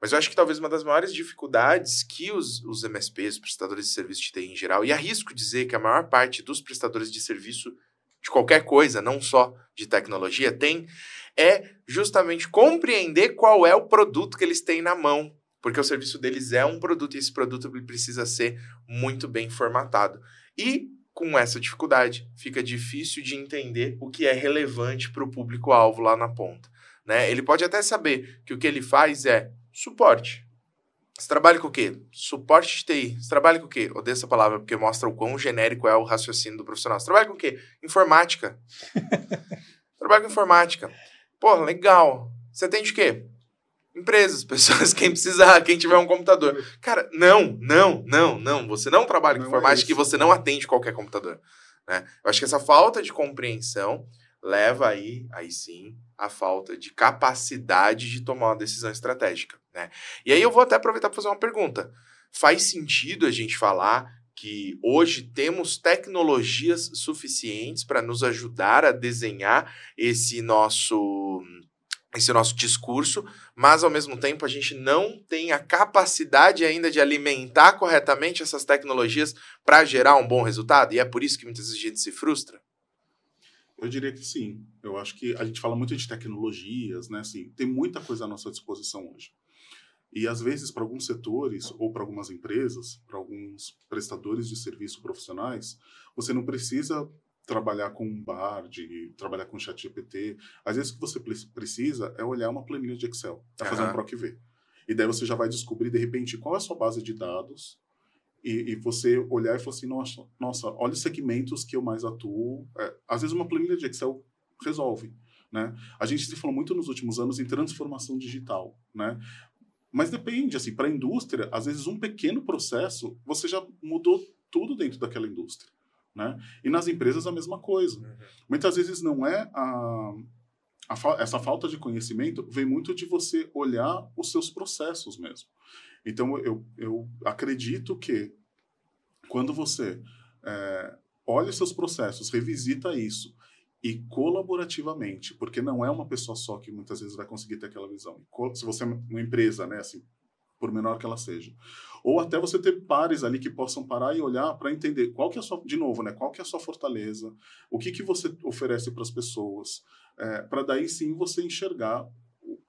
Mas eu acho que talvez uma das maiores dificuldades que os, os MSPs, os prestadores de serviço de TI em geral, e arrisco dizer que a maior parte dos prestadores de serviço de qualquer coisa, não só de tecnologia, tem, é justamente compreender qual é o produto que eles têm na mão. Porque o serviço deles é um produto e esse produto precisa ser muito bem formatado. E com essa dificuldade, fica difícil de entender o que é relevante para o público-alvo lá na ponta. Né? Ele pode até saber que o que ele faz é suporte. Você trabalha com o quê? Suporte de TI. Você trabalha com o quê? Odeio essa palavra porque mostra o quão genérico é o raciocínio do profissional. Você trabalha com o quê? Informática. trabalha com informática. Pô, legal. Você atende o quê? Empresas, pessoas, quem precisar, quem tiver um computador. Cara, não, não, não, não. Você não trabalha com é informática é e você não atende qualquer computador. Né? Eu acho que essa falta de compreensão leva aí, aí sim, a falta de capacidade de tomar uma decisão estratégica. Né? E aí eu vou até aproveitar para fazer uma pergunta. Faz sentido a gente falar que hoje temos tecnologias suficientes para nos ajudar a desenhar esse nosso esse nosso discurso, mas ao mesmo tempo a gente não tem a capacidade ainda de alimentar corretamente essas tecnologias para gerar um bom resultado, e é por isso que muitas vezes a gente se frustra. Eu diria que sim. Eu acho que a gente fala muito de tecnologias, né? Assim, tem muita coisa à nossa disposição hoje. E às vezes, para alguns setores ou para algumas empresas, para alguns prestadores de serviço profissionais, você não precisa trabalhar com um bar, de trabalhar com chat GPT. Às vezes o que você precisa é olhar uma planilha de Excel, tá fazendo um PROC V. E daí você já vai descobrir, de repente, qual é a sua base de dados, e, e, você olhar e falar assim, nossa, nossa, olha os segmentos que eu mais atuo. É, às vezes uma planilha de Excel resolve, né? A gente se falou muito nos últimos anos em transformação digital, né? Mas depende, assim, para a indústria, às vezes um pequeno processo, você já mudou tudo dentro daquela indústria, né? E nas empresas a mesma coisa. Uhum. Muitas vezes não é a, a, essa falta de conhecimento vem muito de você olhar os seus processos mesmo. Então, eu, eu acredito que quando você é, olha os seus processos, revisita isso e colaborativamente, porque não é uma pessoa só que muitas vezes vai conseguir ter aquela visão. Se você é uma empresa, né, assim, por menor que ela seja, ou até você ter pares ali que possam parar e olhar para entender qual que é a sua, de novo, né, qual que é a sua fortaleza, o que que você oferece para as pessoas, é, para daí sim você enxergar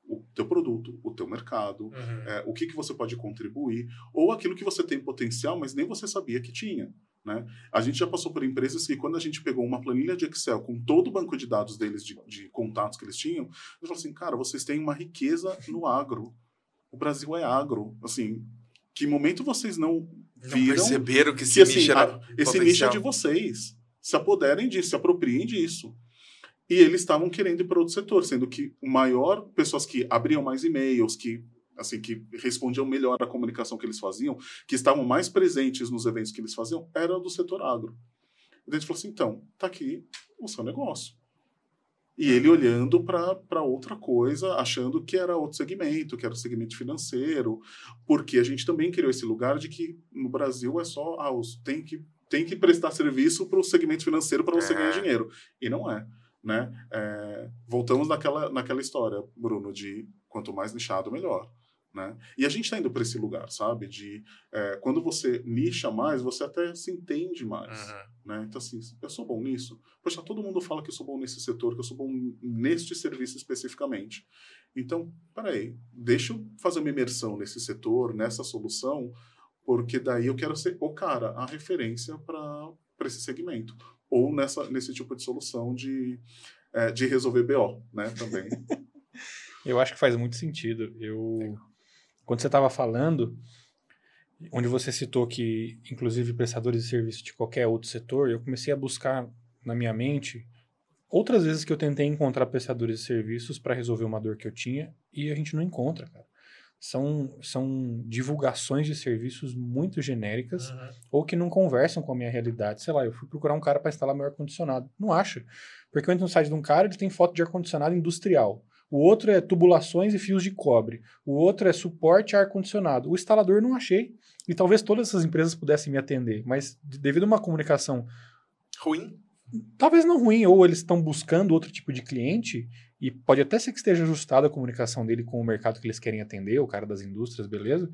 o teu produto, o teu mercado, uhum. é, o que, que você pode contribuir, ou aquilo que você tem potencial, mas nem você sabia que tinha. Né? A gente já passou por empresas que, quando a gente pegou uma planilha de Excel com todo o banco de dados deles, de, de contatos que eles tinham, eu falei assim, cara, vocês têm uma riqueza no agro. O Brasil é agro. Assim, que momento vocês não viram... Não perceberam que, esse, assim, nicho, a, esse nicho é de vocês. Se apoderem disso, se apropriem disso. E eles estavam querendo ir para outro setor, sendo que o maior, pessoas que abriam mais e-mails, que assim que respondiam melhor à comunicação que eles faziam, que estavam mais presentes nos eventos que eles faziam, era do setor agro. E a gente falou assim, então, tá aqui o seu negócio. E ele olhando para outra coisa, achando que era outro segmento, que era o segmento financeiro, porque a gente também criou esse lugar de que no Brasil é só, ah, tem que, tem que prestar serviço para o segmento financeiro para você ganhar é. dinheiro. E não é né? É, voltamos naquela, naquela história, Bruno, de quanto mais nichado, melhor. Né? E a gente está indo para esse lugar, sabe? De é, quando você nicha mais, você até se entende mais. Uhum. Né? Então, assim, eu sou bom nisso. Poxa, todo mundo fala que eu sou bom nesse setor, que eu sou bom neste serviço especificamente. Então, peraí, deixa eu fazer uma imersão nesse setor, nessa solução, porque daí eu quero ser o cara, a referência para esse segmento ou nessa, nesse tipo de solução de, é, de resolver BO, né, também. eu acho que faz muito sentido. Eu, quando você estava falando, onde você citou que, inclusive, prestadores de serviço de qualquer outro setor, eu comecei a buscar na minha mente outras vezes que eu tentei encontrar prestadores de serviços para resolver uma dor que eu tinha e a gente não encontra, cara são, são divulgações de serviços muito genéricas uhum. ou que não conversam com a minha realidade. Sei lá, eu fui procurar um cara para instalar meu ar-condicionado. Não acha. Porque eu entro no site de um cara, ele tem foto de ar-condicionado industrial. O outro é tubulações e fios de cobre. O outro é suporte ar-condicionado. O instalador não achei. E talvez todas essas empresas pudessem me atender, mas devido a uma comunicação Ruim? talvez não ruim, ou eles estão buscando outro tipo de cliente, e pode até ser que esteja ajustada a comunicação dele com o mercado que eles querem atender, o cara das indústrias, beleza?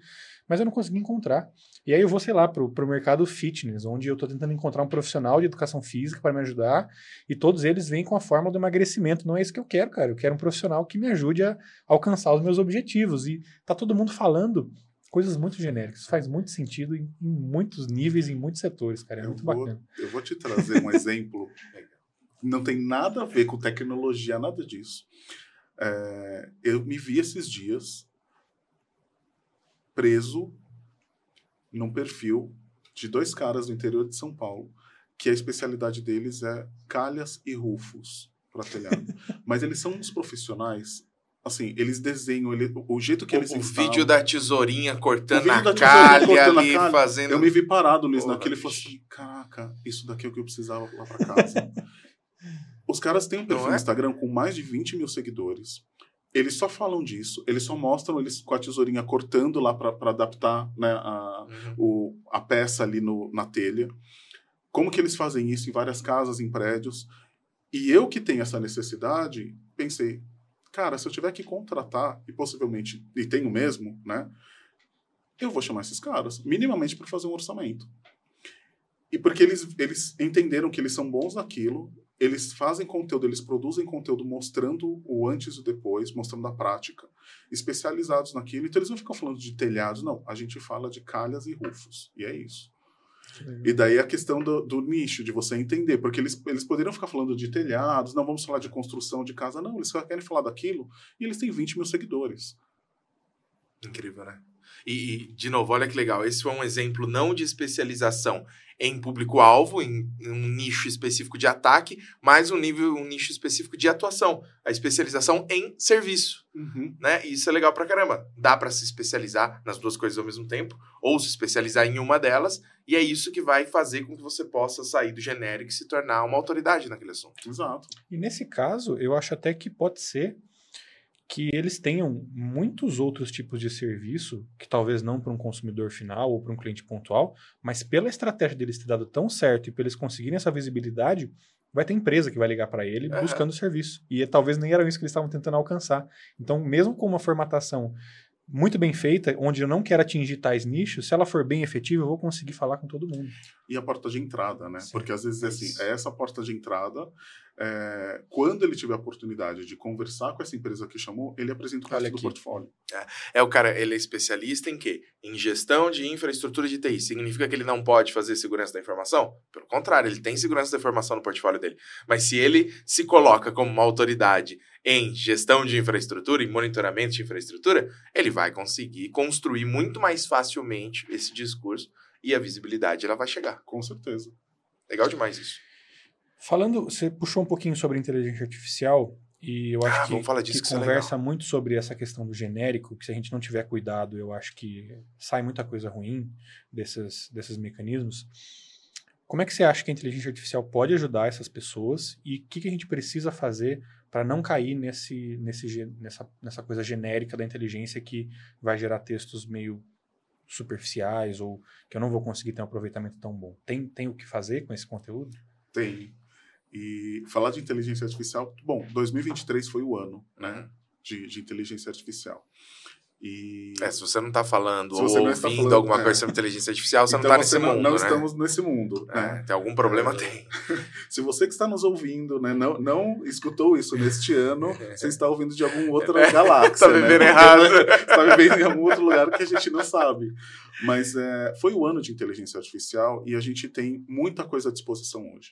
Mas eu não consegui encontrar. E aí eu vou, sei lá, pro, pro mercado fitness, onde eu estou tentando encontrar um profissional de educação física para me ajudar, e todos eles vêm com a fórmula do emagrecimento. Não é isso que eu quero, cara. Eu quero um profissional que me ajude a alcançar os meus objetivos. E tá todo mundo falando coisas muito genéricas. Isso faz muito sentido em, em muitos níveis, em muitos setores, cara. É Eu muito vou- bacana. Eu vou te trazer um exemplo. Não tem nada a ver com tecnologia, nada disso. É, eu me vi esses dias preso num perfil de dois caras do interior de São Paulo, que a especialidade deles é calhas e rufos para telhado. Mas eles são uns profissionais, assim, eles desenham, ele, o jeito que O, eles o instalam- vídeo da tesourinha cortando a tesourinha calha cortando a ali, calha, fazendo... Eu me vi parado, Luiz, Porra, naquele e falei assim: caraca, isso daqui é o que eu precisava lá pra casa. Os caras têm um perfil Não no é? Instagram com mais de 20 mil seguidores. Eles só falam disso, eles só mostram eles com a tesourinha cortando lá pra adaptar né, a, Uhum. o- a peça ali no, na telha. Como que eles fazem isso em várias casas, em prédios. E eu que tenho essa necessidade, pensei, cara, se eu tiver que contratar, e possivelmente, e tenho mesmo, né? Eu vou chamar esses caras, minimamente para fazer um orçamento. E porque eles, eles entenderam que eles são bons naquilo, eles fazem conteúdo, eles produzem conteúdo mostrando o antes e o depois, mostrando a prática, especializados naquilo. Então eles não ficam falando de telhados, não. A gente fala de calhas e rufos. E é isso. E daí a questão do, do nicho, de você entender, porque eles, eles poderiam ficar falando de telhados, não vamos falar de construção de casa, não, eles só querem falar daquilo e eles têm 20 mil seguidores. Incrível, né? E, e, de novo, olha que legal. Esse foi um exemplo não de especialização em público-alvo, em, em um nicho específico de ataque, mas um nível, um nicho específico de atuação. A especialização em serviço, né? E isso é legal pra caramba. Dá pra se especializar nas duas coisas ao mesmo tempo, ou se especializar em uma delas, e é isso que vai fazer com que você possa sair do genérico e se tornar uma autoridade naquele assunto. Exato. E nesse caso, eu acho até que pode ser que eles tenham muitos outros tipos de serviço, que talvez não para um consumidor final ou para um cliente pontual, mas pela estratégia deles ter dado tão certo e para eles conseguirem essa visibilidade, vai ter empresa que vai ligar para ele buscando serviço. E talvez nem era isso que eles estavam tentando alcançar. Então, mesmo com uma formatação muito bem feita, onde eu não quero atingir tais nichos, se ela for bem efetiva, eu vou conseguir falar com todo mundo. E a porta de entrada, né? Sim. Porque às vezes é assim, é essa porta de entrada. é, quando ele tiver a oportunidade de conversar com essa empresa que chamou, ele apresenta o resto do portfólio. É o cara, ele é especialista em quê? Em gestão de infraestrutura de TI. Significa que ele não pode fazer segurança da informação? Pelo contrário, ele tem segurança da informação no portfólio dele. Mas se ele se coloca como uma autoridade em gestão de infraestrutura, em monitoramento de infraestrutura, ele vai conseguir construir muito mais facilmente esse discurso e a visibilidade ela vai chegar. Com certeza. Legal demais isso. Falando, você puxou um pouquinho sobre inteligência artificial e eu acho Ah, que, vamos falar disso, que que isso é conversa muito sobre essa questão do genérico, que se a gente não tiver cuidado, eu acho que sai muita coisa ruim desses, desses mecanismos. Como é que você acha que a inteligência artificial pode ajudar essas pessoas e o que, que a gente precisa fazer para não cair nesse, nesse, nessa, nessa coisa genérica da inteligência que vai gerar textos meio superficiais ou que eu não vou conseguir ter um aproveitamento tão bom? Tem, tem o que fazer com esse conteúdo? Tem. E falar de inteligência artificial, bom, 2023 foi o ano, né, de, de inteligência artificial. E É, se você não tá falando Se ou está ouvindo falando, alguma é. coisa sobre inteligência artificial, você então não tá você nesse não, mundo, não né? estamos nesse mundo, né? É, tem algum problema, É. tem. Se você que está nos ouvindo, né, não, não escutou isso neste ano, você está ouvindo de algum outra galáxia. Tá vivendo né? errado. Está vivendo em algum outro lugar que a gente não sabe. Mas é, foi o ano de inteligência artificial e a gente tem muita coisa à disposição hoje.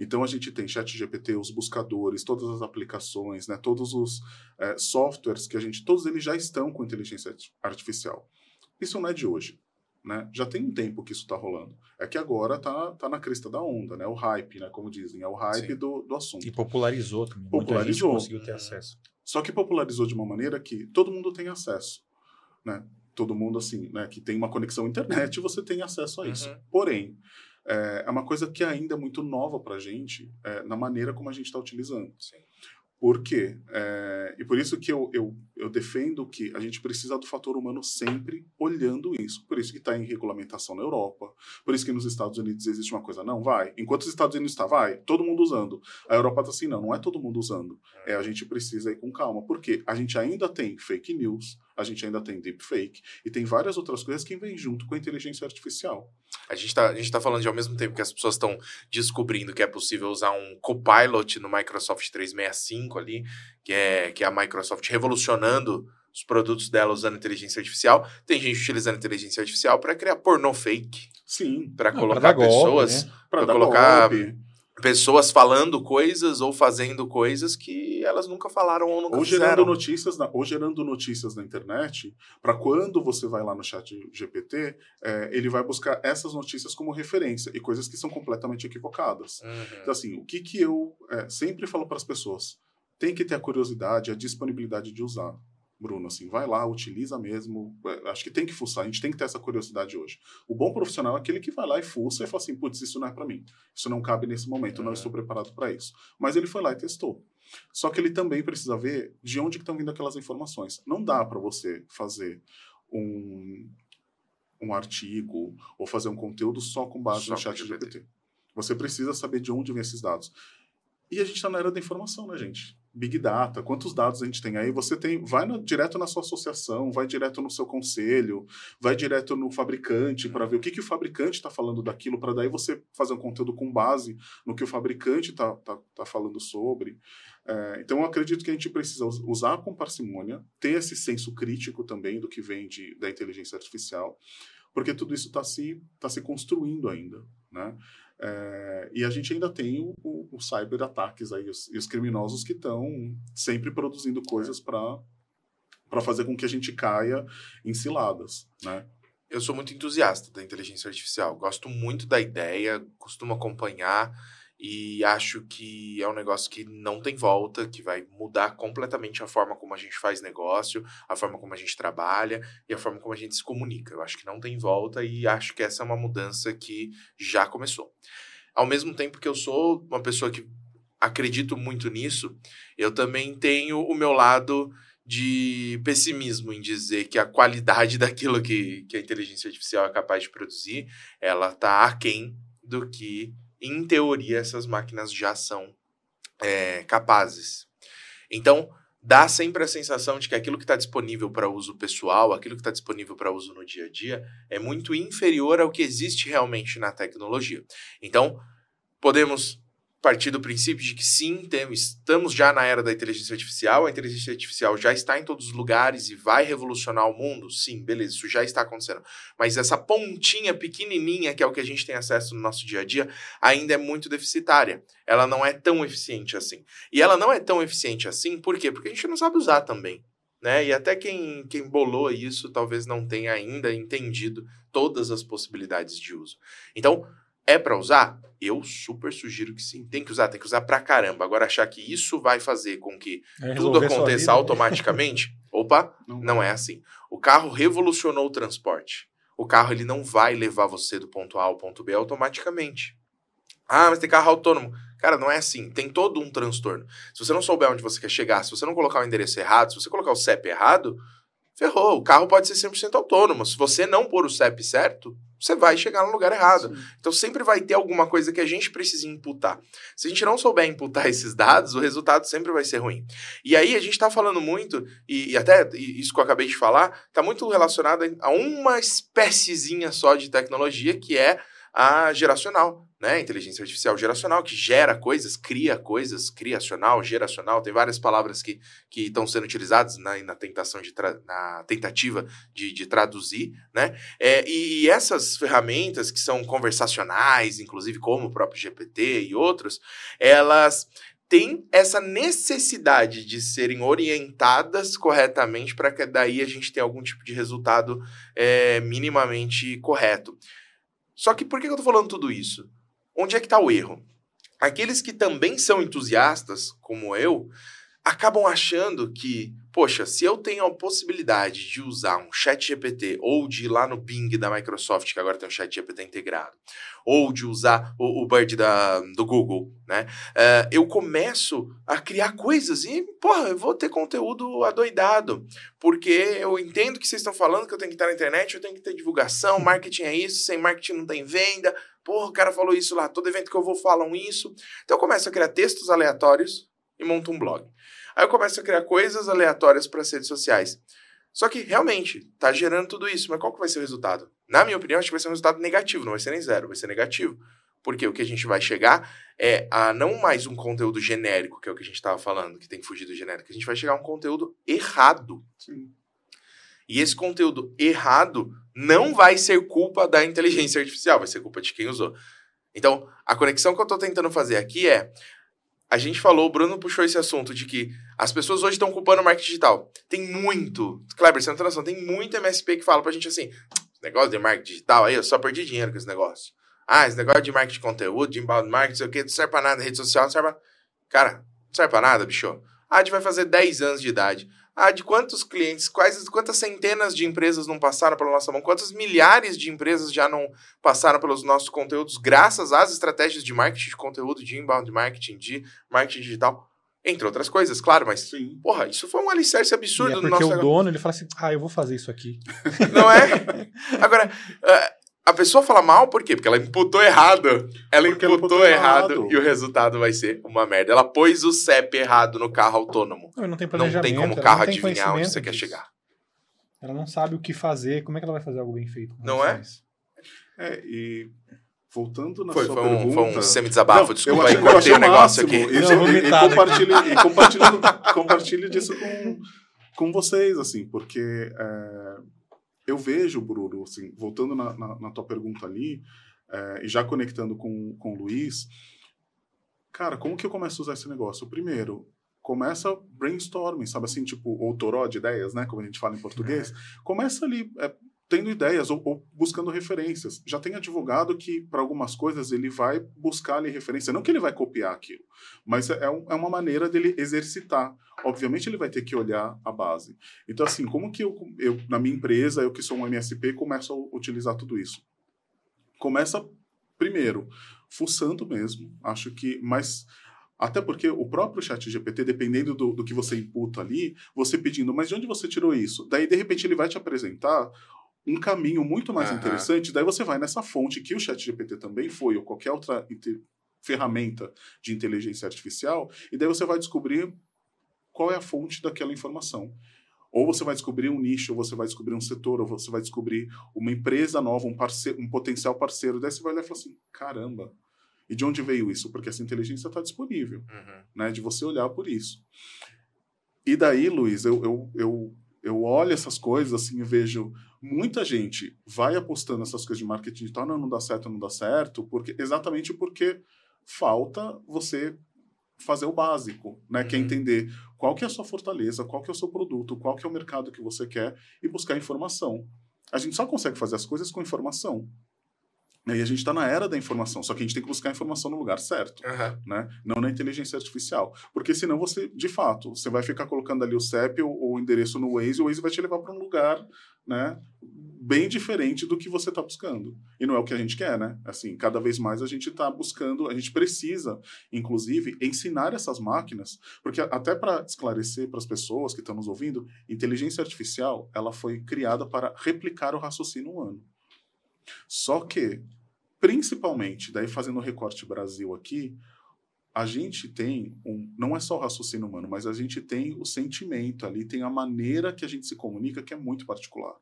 Então a gente tem chat GPT, os buscadores, todas as aplicações, né, todos os é, softwares que a gente, todos eles já estão com inteligência arti- artificial. Isso não é de hoje. Né? Já tem um tempo que isso está rolando. É que agora tá, tá na crista da onda, né? O hype, né? Como dizem, é o hype Sim. do, do assunto. E popularizou também. Muita Popularizou. gente conseguiu ter acesso. Só que popularizou de uma maneira que todo mundo tem acesso, né? Todo mundo, assim, né? Que tem uma conexão à internet, você tem acesso a isso. Uhum. Porém, é, é uma coisa que ainda é muito nova pra gente é, na maneira como a gente está utilizando. Sim. Por quê? É, e por isso que eu, eu, eu defendo que a gente precisa do fator humano sempre olhando isso. Por isso que está em regulamentação na Europa. Por isso que nos Estados Unidos existe uma coisa, não, vai. Enquanto os Estados Unidos está, vai, todo mundo usando. A Europa está assim, não, não é todo mundo usando. É, a gente precisa ir com calma. Porque a gente ainda tem fake news, a gente ainda tem deepfake e tem várias outras coisas que vêm junto com a inteligência artificial. A gente está tá falando de ao mesmo tempo que as pessoas estão descobrindo que é possível usar um Copilot no Microsoft 365 ali, que é, que é a Microsoft revolucionando os produtos dela usando inteligência artificial. Tem gente utilizando inteligência artificial para criar pornô fake. Sim. Para colocar pessoas. Né? Para colocar. Golpe pessoas falando coisas ou fazendo coisas que elas nunca falaram ou nunca ou gerando fizeram. notícias na, ou gerando notícias na internet para quando você vai lá no chat GPT é, ele vai buscar essas notícias como referência e coisas que são completamente equivocadas uhum. então assim o que que eu é, sempre falo para as pessoas tem que ter a curiosidade a disponibilidade de usar Bruno, assim, vai lá, utiliza mesmo. É, acho que tem que fuçar, a gente tem que ter essa curiosidade hoje. O bom profissional é aquele que vai lá e fuça e fala assim: putz, isso não é para mim. Isso não cabe nesse momento, eu não estou preparado para isso. Mas ele foi lá e testou. Só que ele também precisa ver de onde estão vindo aquelas informações. Não dá para você fazer um, um artigo ou fazer um conteúdo só com base só no chat GPT. Você precisa saber de onde vêm esses dados. E a gente está na era da informação, né, gente? Big Data, quantos dados a gente tem aí? Você tem, vai no, direto na sua associação, vai direto no seu conselho, vai direto no fabricante para ver o que, que o fabricante está falando daquilo, para daí você fazer um conteúdo com base no que o fabricante está tá, tá falando sobre. É, então, eu acredito que a gente precisa usar com parcimônia, ter esse senso crítico também do que vem de, da inteligência artificial, porque tudo isso está se, tá se construindo ainda, né? É, e a gente ainda tem o, o, o cyber-ataques aí, os, e os criminosos que estão sempre produzindo coisas para fazer com que a gente caia em ciladas, né? Eu sou muito entusiasta da inteligência artificial, gosto muito da ideia, costumo acompanhar, e acho que é um negócio que não tem volta, que vai mudar completamente a forma como a gente faz negócio, a forma como a gente trabalha e a forma como a gente se comunica. Eu acho que não tem volta e acho que essa é uma mudança que já começou. Ao mesmo tempo que eu sou uma pessoa que acredito muito nisso, eu também tenho o meu lado de pessimismo em dizer que a qualidade daquilo que, que a inteligência artificial é capaz de produzir, ela está aquém do que em teoria, essas máquinas já são é, capazes. Então, dá sempre a sensação de que aquilo que está disponível para uso pessoal, aquilo que está disponível para uso no dia a dia, é muito inferior ao que existe realmente na tecnologia. Então, podemos partir do princípio de que sim, temos, estamos já na era da inteligência artificial, a inteligência artificial já está em todos os lugares e vai revolucionar o mundo, sim, beleza, isso já está acontecendo. Mas essa pontinha pequenininha, que é o que a gente tem acesso no nosso dia a dia, ainda é muito deficitária. Ela não é tão eficiente assim. E ela não é tão eficiente assim, por quê? Porque a gente não sabe usar também. Né? E até quem, quem bolou isso talvez não tenha ainda entendido todas as possibilidades de uso. Então, é para usar? Eu super sugiro que sim. Tem que usar, tem que usar pra caramba. Agora, achar que isso vai fazer com que é tudo aconteça vida, né? automaticamente, opa, não, não é assim. O carro revolucionou o transporte. O carro ele não vai levar você do ponto A ao ponto B automaticamente. Ah, mas tem carro autônomo. Cara, não é assim. Tem todo um transtorno. Se você não souber onde você quer chegar, se você não colocar o endereço errado, se você colocar o CEP errado, ferrou. O carro pode ser 100% autônomo. Se você não pôr o CEP certo, você vai chegar no lugar errado. Sim. Então sempre vai ter alguma coisa que a gente precisa imputar. Se a gente não souber imputar esses dados, o resultado sempre vai ser ruim. E aí a gente está falando muito, e, e até isso que eu acabei de falar, está muito relacionado a uma espéciezinha só de tecnologia que é a geracional né? Inteligência artificial geracional, que gera coisas, cria coisas, criacional, geracional, tem várias palavras que estão sendo utilizadas na, na tentação de na tentativa de, de traduzir, né? É, e, e, essas ferramentas que são conversacionais, inclusive como o próprio GPT e outros, elas têm essa necessidade de serem orientadas corretamente para que daí a gente tenha algum tipo de resultado é, minimamente correto. Só que por que eu estou falando tudo isso? Onde é que está o erro? Aqueles que também são entusiastas, como eu, acabam achando que, poxa, se eu tenho a possibilidade de usar um chat GPT ou de ir lá no Bing da Microsoft, que agora tem um chat GPT integrado, ou de usar o, o Bird da, do Google, né? Uh, eu começo a criar coisas e, porra, eu vou ter conteúdo adoidado, porque eu entendo que vocês estão falando que eu tenho que estar na internet, eu tenho que ter divulgação, marketing é isso, sem marketing não tem venda, porra, o cara falou isso lá, todo evento que eu vou falam isso. Então eu começo a criar textos aleatórios e monto um blog. Aí eu começo a criar coisas aleatórias para as redes sociais. Só que, realmente, tá gerando tudo isso. Mas qual que vai ser o resultado? Na minha opinião, acho que vai ser um resultado negativo. Não vai ser nem zero, vai ser negativo. Porque o que a gente vai chegar é a não mais um conteúdo genérico, que é o que a gente estava falando, que tem que fugir do genérico. A gente vai chegar a um conteúdo errado. Sim. E esse conteúdo errado não vai ser culpa da inteligência artificial, vai ser culpa de quem usou. Então, a conexão que eu estou tentando fazer aqui é a gente falou, o Bruno puxou esse assunto de que as pessoas hoje estão culpando o marketing digital. Tem muito, Kleber, você não tem noção, tem muito MSP que fala pra gente assim, negócio de marketing digital aí, eu só perdi dinheiro com esse negócio. Ah, esse negócio de marketing de conteúdo, de inbound marketing, sei o que, não serve pra nada, rede social não serve pra... Cara, não serve pra nada, bicho. A gente vai fazer 10 anos de idade. Ah, de quantos clientes, quais, quantas centenas de empresas não passaram pela nossa mão? Quantas milhares de empresas já não passaram pelos nossos conteúdos graças às estratégias de marketing de conteúdo, de inbound marketing, de marketing digital? Entre outras coisas, claro, mas, Sim. porra, isso foi um alicerce absurdo e é porque no nosso... o dono, ele fala assim, ah, eu vou fazer isso aqui. Não é? Agora, uh, a pessoa fala mal por quê? Porque ela imputou errado. Ela imputou, ela imputou errado, errado, e o resultado vai ser uma merda. Ela pôs o CEP errado no carro autônomo. Não, não tem planejamento. Não tem como o carro adivinhar onde você disso. quer chegar. Ela não sabe o que fazer. Como é que ela vai fazer algo bem feito? Não é? É, e voltando na foi, sua foi pergunta... Um, foi um semi-desabafo, desculpa aí, cortei o negócio aqui. E, não, e, e, compartilhe, e compartilhe, compartilhe disso com, com vocês, assim, porque... É eu vejo, Bruno, assim, voltando na, na, na tua pergunta ali, é, e já conectando com, com o Luiz, cara, como que eu começo a usar esse negócio? Primeiro, começa brainstorming, sabe assim, tipo, ou toró de ideias, né, como a gente fala em português. É. Começa ali, é, tendo ideias ou, ou, buscando referências. Já tem advogado que, para algumas coisas, ele vai buscar ali referência. Não que ele vai copiar aquilo, mas é, um, é uma maneira dele exercitar. Obviamente, ele vai ter que olhar a base. Então, assim, como que eu, eu na minha empresa, eu que sou um MSP, começo a utilizar tudo isso? Começa, primeiro, fuçando mesmo. Acho que, mas até porque o próprio chat GPT, dependendo do, do, que você imputa ali, você pedindo, mas de onde você tirou isso? Daí, de repente, ele vai te apresentar um caminho muito mais uhum. interessante. Daí você vai nessa fonte que o ChatGPT também foi, ou qualquer outra ferramenta de inteligência artificial, e daí você vai descobrir qual é a fonte daquela informação. Ou você vai descobrir um nicho, ou você vai descobrir um setor, ou você vai descobrir uma empresa nova, um, parceiro, um potencial parceiro. Daí você vai olhar e falar assim: caramba, e de onde veio isso? Porque essa inteligência está disponível, uhum. né? De você olhar por isso. E daí, Luiz, eu, eu, eu eu olho essas coisas assim e vejo muita gente vai apostando nessas coisas de marketing digital, não, não dá certo, não dá certo, porque exatamente porque falta você fazer o básico, né? Uhum. Que é uhum. entender qual que é a sua fortaleza, qual que é o seu produto, qual que é o mercado que você quer e buscar informação. A gente só consegue fazer as coisas com informação. E a gente está na era da informação, só que a gente tem que buscar a informação no lugar certo, uhum. né? Não na inteligência artificial. Porque senão você, de fato, você vai ficar colocando ali o CEP ou o endereço no Waze, e o Waze vai te levar para um lugar, né? Bem diferente do que você está buscando. E não é o que a gente quer, né? Assim, cada vez mais a gente está buscando, a gente precisa, inclusive, ensinar essas máquinas, porque até para esclarecer para as pessoas que estão nos ouvindo, inteligência artificial, ela foi criada para replicar o raciocínio humano. Só que, principalmente, daí fazendo o recorte Brasil aqui, a gente tem um, não é só o raciocínio humano, mas a gente tem o sentimento ali, tem a maneira que a gente se comunica que é muito particular.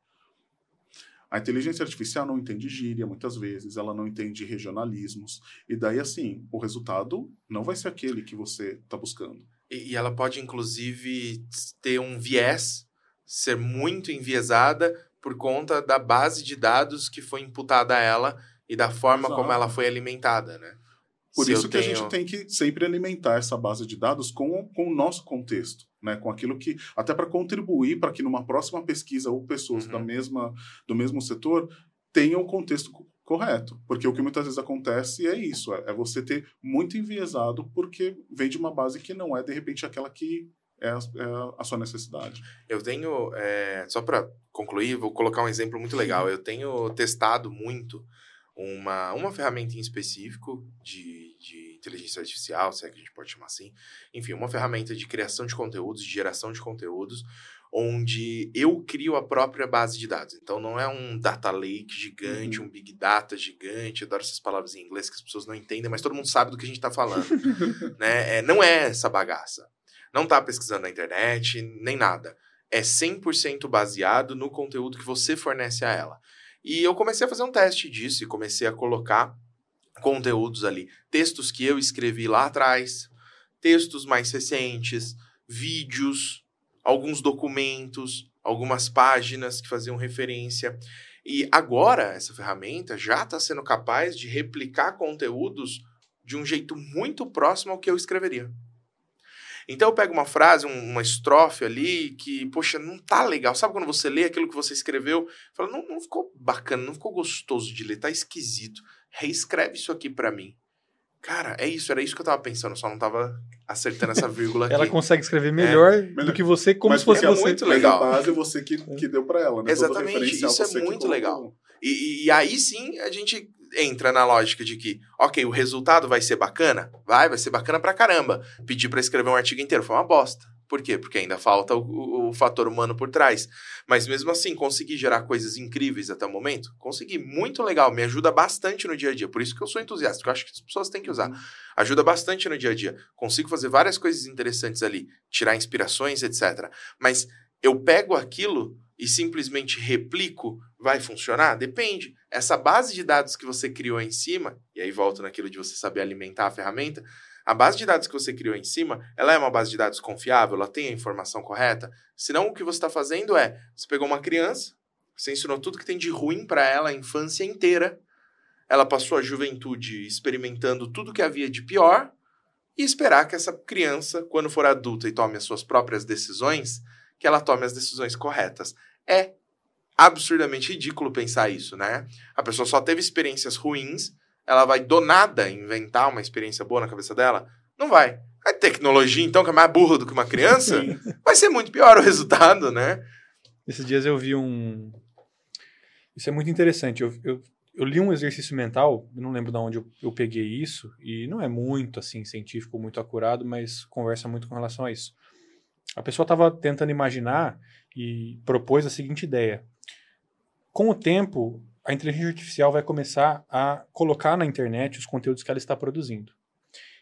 A inteligência artificial não entende gíria muitas vezes, ela não entende regionalismos, e daí assim, o resultado não vai ser aquele que você está buscando. E, e ela pode inclusive ter um viés, ser muito enviesada por conta da base de dados que foi imputada a ela e da forma Exato. como ela foi alimentada, né? Por Se isso que tenho... a gente tem que sempre alimentar essa base de dados com, com o nosso contexto, né? Com aquilo que até para contribuir para que numa próxima pesquisa ou pessoas uhum. da mesma do mesmo setor tenham o contexto correto, porque o que muitas vezes acontece é isso, é, é você ter muito enviesado porque vem de uma base que não é de repente aquela que é a, é a sua necessidade. Eu tenho, é, só para concluir, vou colocar um exemplo muito legal. Eu tenho testado muito uma, uma ferramenta em específico de, de inteligência artificial, se é que a gente pode chamar assim. Enfim, uma ferramenta de criação de conteúdos, de geração de conteúdos, onde eu crio a própria base de dados. Então, não é um data lake gigante, uhum. um big data gigante. Eu adoro essas palavras em inglês que as pessoas não entendem, mas todo mundo sabe do que a gente está falando. né? É, não é essa bagaça. Não está pesquisando na internet, nem nada. É 100% baseado no conteúdo que você fornece a ela. E eu comecei a fazer um teste disso e comecei a colocar conteúdos ali. Textos que eu escrevi lá atrás, textos mais recentes, vídeos, alguns documentos, algumas páginas que faziam referência. E agora, essa ferramenta já está sendo capaz de replicar conteúdos de um jeito muito próximo ao que eu escreveria. Então eu pego uma frase, uma estrofe ali que, poxa, não tá legal. Sabe quando você lê aquilo que você escreveu? Fala, não, não ficou bacana, não ficou gostoso de ler, tá esquisito. Reescreve isso aqui para mim. Cara, é isso, era isso que eu tava pensando, só não tava acertando essa vírgula aqui. ela consegue escrever melhor é, do que você, como mas se fosse é você. muito legal. a base é você que, que deu para ela, né? Exatamente, isso é muito legal. E, e, aí sim a gente entra na lógica de que, ok, o resultado vai ser bacana? Vai, vai ser bacana pra caramba. Pedir para escrever um artigo inteiro foi uma bosta. Por quê? Porque ainda falta o, o, o, fator humano por trás. Mas mesmo assim, consegui gerar coisas incríveis até o momento? Consegui. Muito legal. Me ajuda bastante no dia a dia. Por isso que eu sou entusiasta, eu acho que as pessoas têm que usar. Uhum. Ajuda bastante no dia a dia. Consigo fazer várias coisas interessantes ali, tirar inspirações, etc. Mas eu pego aquilo e simplesmente replico, vai funcionar? Depende. Essa base de dados que você criou em cima, e aí volto naquilo de você saber alimentar a ferramenta, a base de dados que você criou em cima, ela é uma base de dados confiável, ela tem a informação correta? Senão o que você está fazendo é, você pegou uma criança, você ensinou tudo que tem de ruim para ela a infância inteira, ela passou a juventude experimentando tudo que havia de pior, e esperar que essa criança, quando for adulta e tome as suas próprias decisões, que ela tome as decisões corretas. É absurdamente ridículo pensar isso, né? A pessoa só teve experiências ruins, ela vai do nada inventar uma experiência boa na cabeça dela? Não vai. A tecnologia, então, que é mais burra do que uma criança, Sim. vai ser muito pior o resultado, né? Esses dias eu vi um. Isso é muito interessante. Eu, eu, eu li um exercício mental, não lembro de onde eu, eu peguei isso, e não é muito assim científico, muito acurado, mas conversa muito com relação a isso. A pessoa estava tentando imaginar e propôs a seguinte ideia: com o tempo, a inteligência artificial vai começar a colocar na internet os conteúdos que ela está produzindo.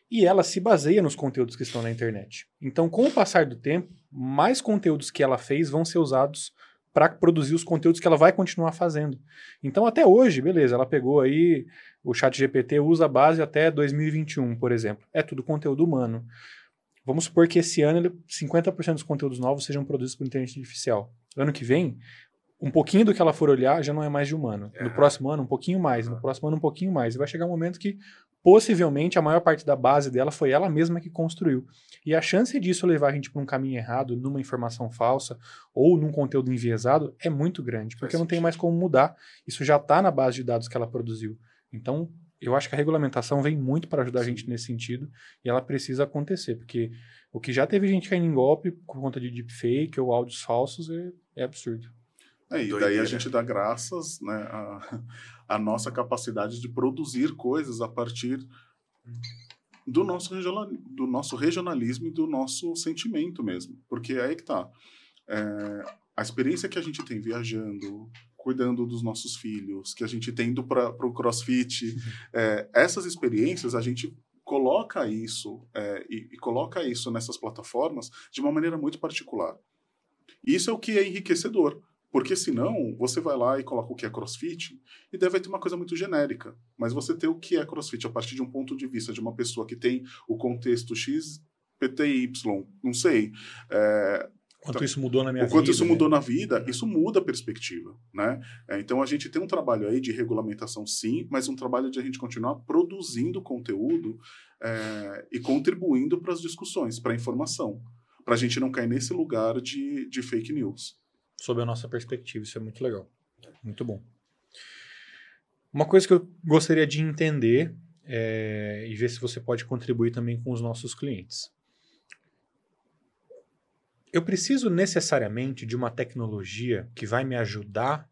E ela se baseia nos conteúdos que estão na internet. Então, com o passar do tempo, mais conteúdos que ela fez vão ser usados para produzir os conteúdos que ela vai continuar fazendo. Então, até hoje, beleza, ela pegou aí o chat GPT, usa a base até 2021, por exemplo. É tudo conteúdo humano. Vamos supor que esse ano 50% dos conteúdos novos sejam produzidos por inteligência artificial. Ano que vem, um pouquinho do que ela for olhar já não é mais de humano. No próximo ano, um pouquinho mais. No próximo ano, um pouquinho mais. E vai chegar um momento que, possivelmente, a maior parte da base dela foi ela mesma que construiu. E a chance disso levar a gente para um caminho errado, numa informação falsa ou num conteúdo enviesado, é muito grande, porque não tem mais como mudar. Isso já está na base de dados que ela produziu. Então, eu acho que a regulamentação vem muito para ajudar a gente nesse sentido e ela precisa acontecer, porque o que já teve gente caindo em golpe por conta de deepfake ou áudios falsos é, é absurdo. É, e daí a gente dá graças né, à, à nossa capacidade de produzir coisas a partir do nosso, do nosso regionalismo e do nosso sentimento mesmo. Porque é aí que tá. É, a experiência que a gente tem viajando, cuidando dos nossos filhos, que a gente tem indo para o crossfit. É, essas experiências a gente coloca isso é, e, e, coloca isso nessas plataformas de uma maneira muito particular. Isso é o que é enriquecedor, porque senão você vai lá e coloca o que é CrossFit e deve ter uma coisa muito genérica. Mas você ter o que é CrossFit a partir de um ponto de vista de uma pessoa que tem o contexto X, PTY, não sei, é, Quanto isso mudou na minha o vida. Quanto isso né? mudou na vida, isso muda a perspectiva, né? É, então a gente tem um trabalho aí de regulamentação, sim, mas um trabalho de a gente continuar produzindo conteúdo é, e contribuindo para as discussões, para a informação, para a gente não cair nesse lugar de, de fake news. Sob a nossa perspectiva, isso é muito legal, muito bom. Uma coisa que eu gostaria de entender é, e ver se você pode contribuir também com os nossos clientes eu preciso necessariamente de uma tecnologia que vai me ajudar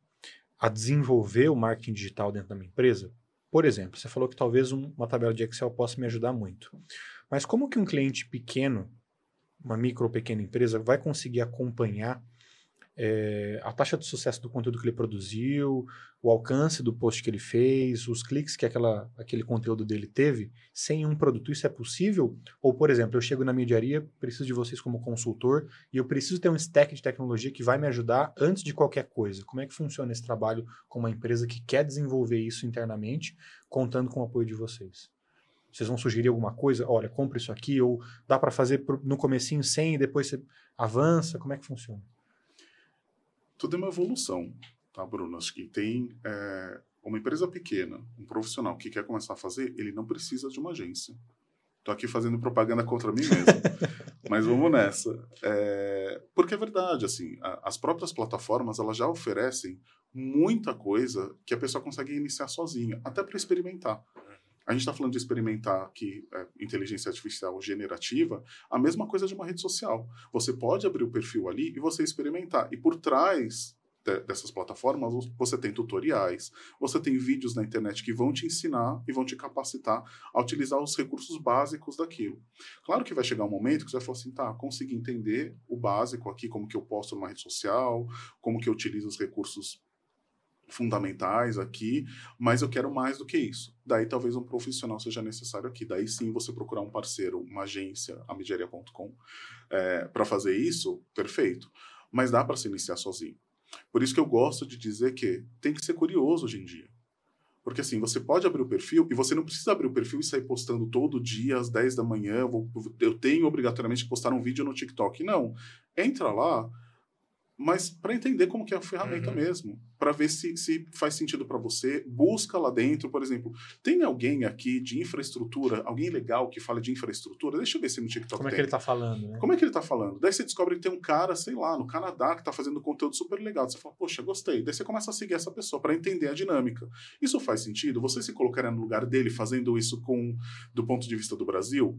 a desenvolver o marketing digital dentro da minha empresa? Por exemplo, você falou que talvez um, uma tabela de Excel possa me ajudar muito. Mas como que um cliente pequeno, uma micro ou pequena empresa, vai conseguir acompanhar é, a taxa de sucesso do conteúdo que ele produziu, o alcance do post que ele fez, os cliques que aquela, aquele conteúdo dele teve, sem um produto. Isso é possível? Ou, por exemplo, eu chego na mediaria, preciso de vocês como consultor e eu preciso ter um stack de tecnologia que vai me ajudar antes de qualquer coisa. Como é que funciona esse trabalho com uma empresa que quer desenvolver isso internamente, contando com o apoio de vocês? Vocês vão sugerir alguma coisa? Olha, compra isso aqui, ou dá para fazer no comecinho sem e depois você avança? Como é que funciona? Tudo é uma evolução, tá, Bruno? Acho que tem é, uma empresa pequena, um profissional que quer começar a fazer, ele não precisa de uma agência. Tô aqui fazendo propaganda contra mim mesmo, mas vamos nessa. É, porque é verdade, assim, a, as próprias plataformas elas já oferecem muita coisa que a pessoa consegue iniciar sozinha, até para experimentar. A gente está falando de experimentar aqui é, inteligência artificial generativa, a mesma coisa de uma rede social. Você pode abrir o perfil ali e você experimentar. E por trás de, dessas plataformas, você tem tutoriais, você tem vídeos na internet que vão te ensinar e vão te capacitar a utilizar os recursos básicos daquilo. Claro que vai chegar um momento que você vai falar assim, tá, consegui entender o básico aqui, como que eu posto numa rede social, como que eu utilizo os recursos fundamentais aqui, mas eu quero mais do que isso. Daí talvez um profissional seja necessário aqui. Daí sim você procurar um parceiro, uma agência, a mediaria.com, é, para fazer isso, perfeito. Mas dá para se iniciar sozinho. Por isso que eu gosto de dizer que tem que ser curioso hoje em dia. Porque assim, você pode abrir o perfil e você não precisa abrir o perfil e sair postando todo dia às 10 da manhã. Eu, tenho obrigatoriamente que postar um vídeo no TikTok. Não. Entra lá, mas para entender como que é a ferramenta uhum. mesmo, para ver se, se faz sentido para você, busca lá dentro, por exemplo, tem alguém aqui de infraestrutura, alguém legal que fala de infraestrutura? Deixa eu ver se no TikTok Como tem. é que ele está falando, né? Como é que ele está falando? Daí você descobre que tem um cara, sei lá, no Canadá que está fazendo conteúdo super legal. Você fala, poxa, gostei. Daí você começa a seguir essa pessoa para entender a dinâmica. Isso faz sentido? Você se colocaria no lugar dele fazendo isso com do ponto de vista do Brasil,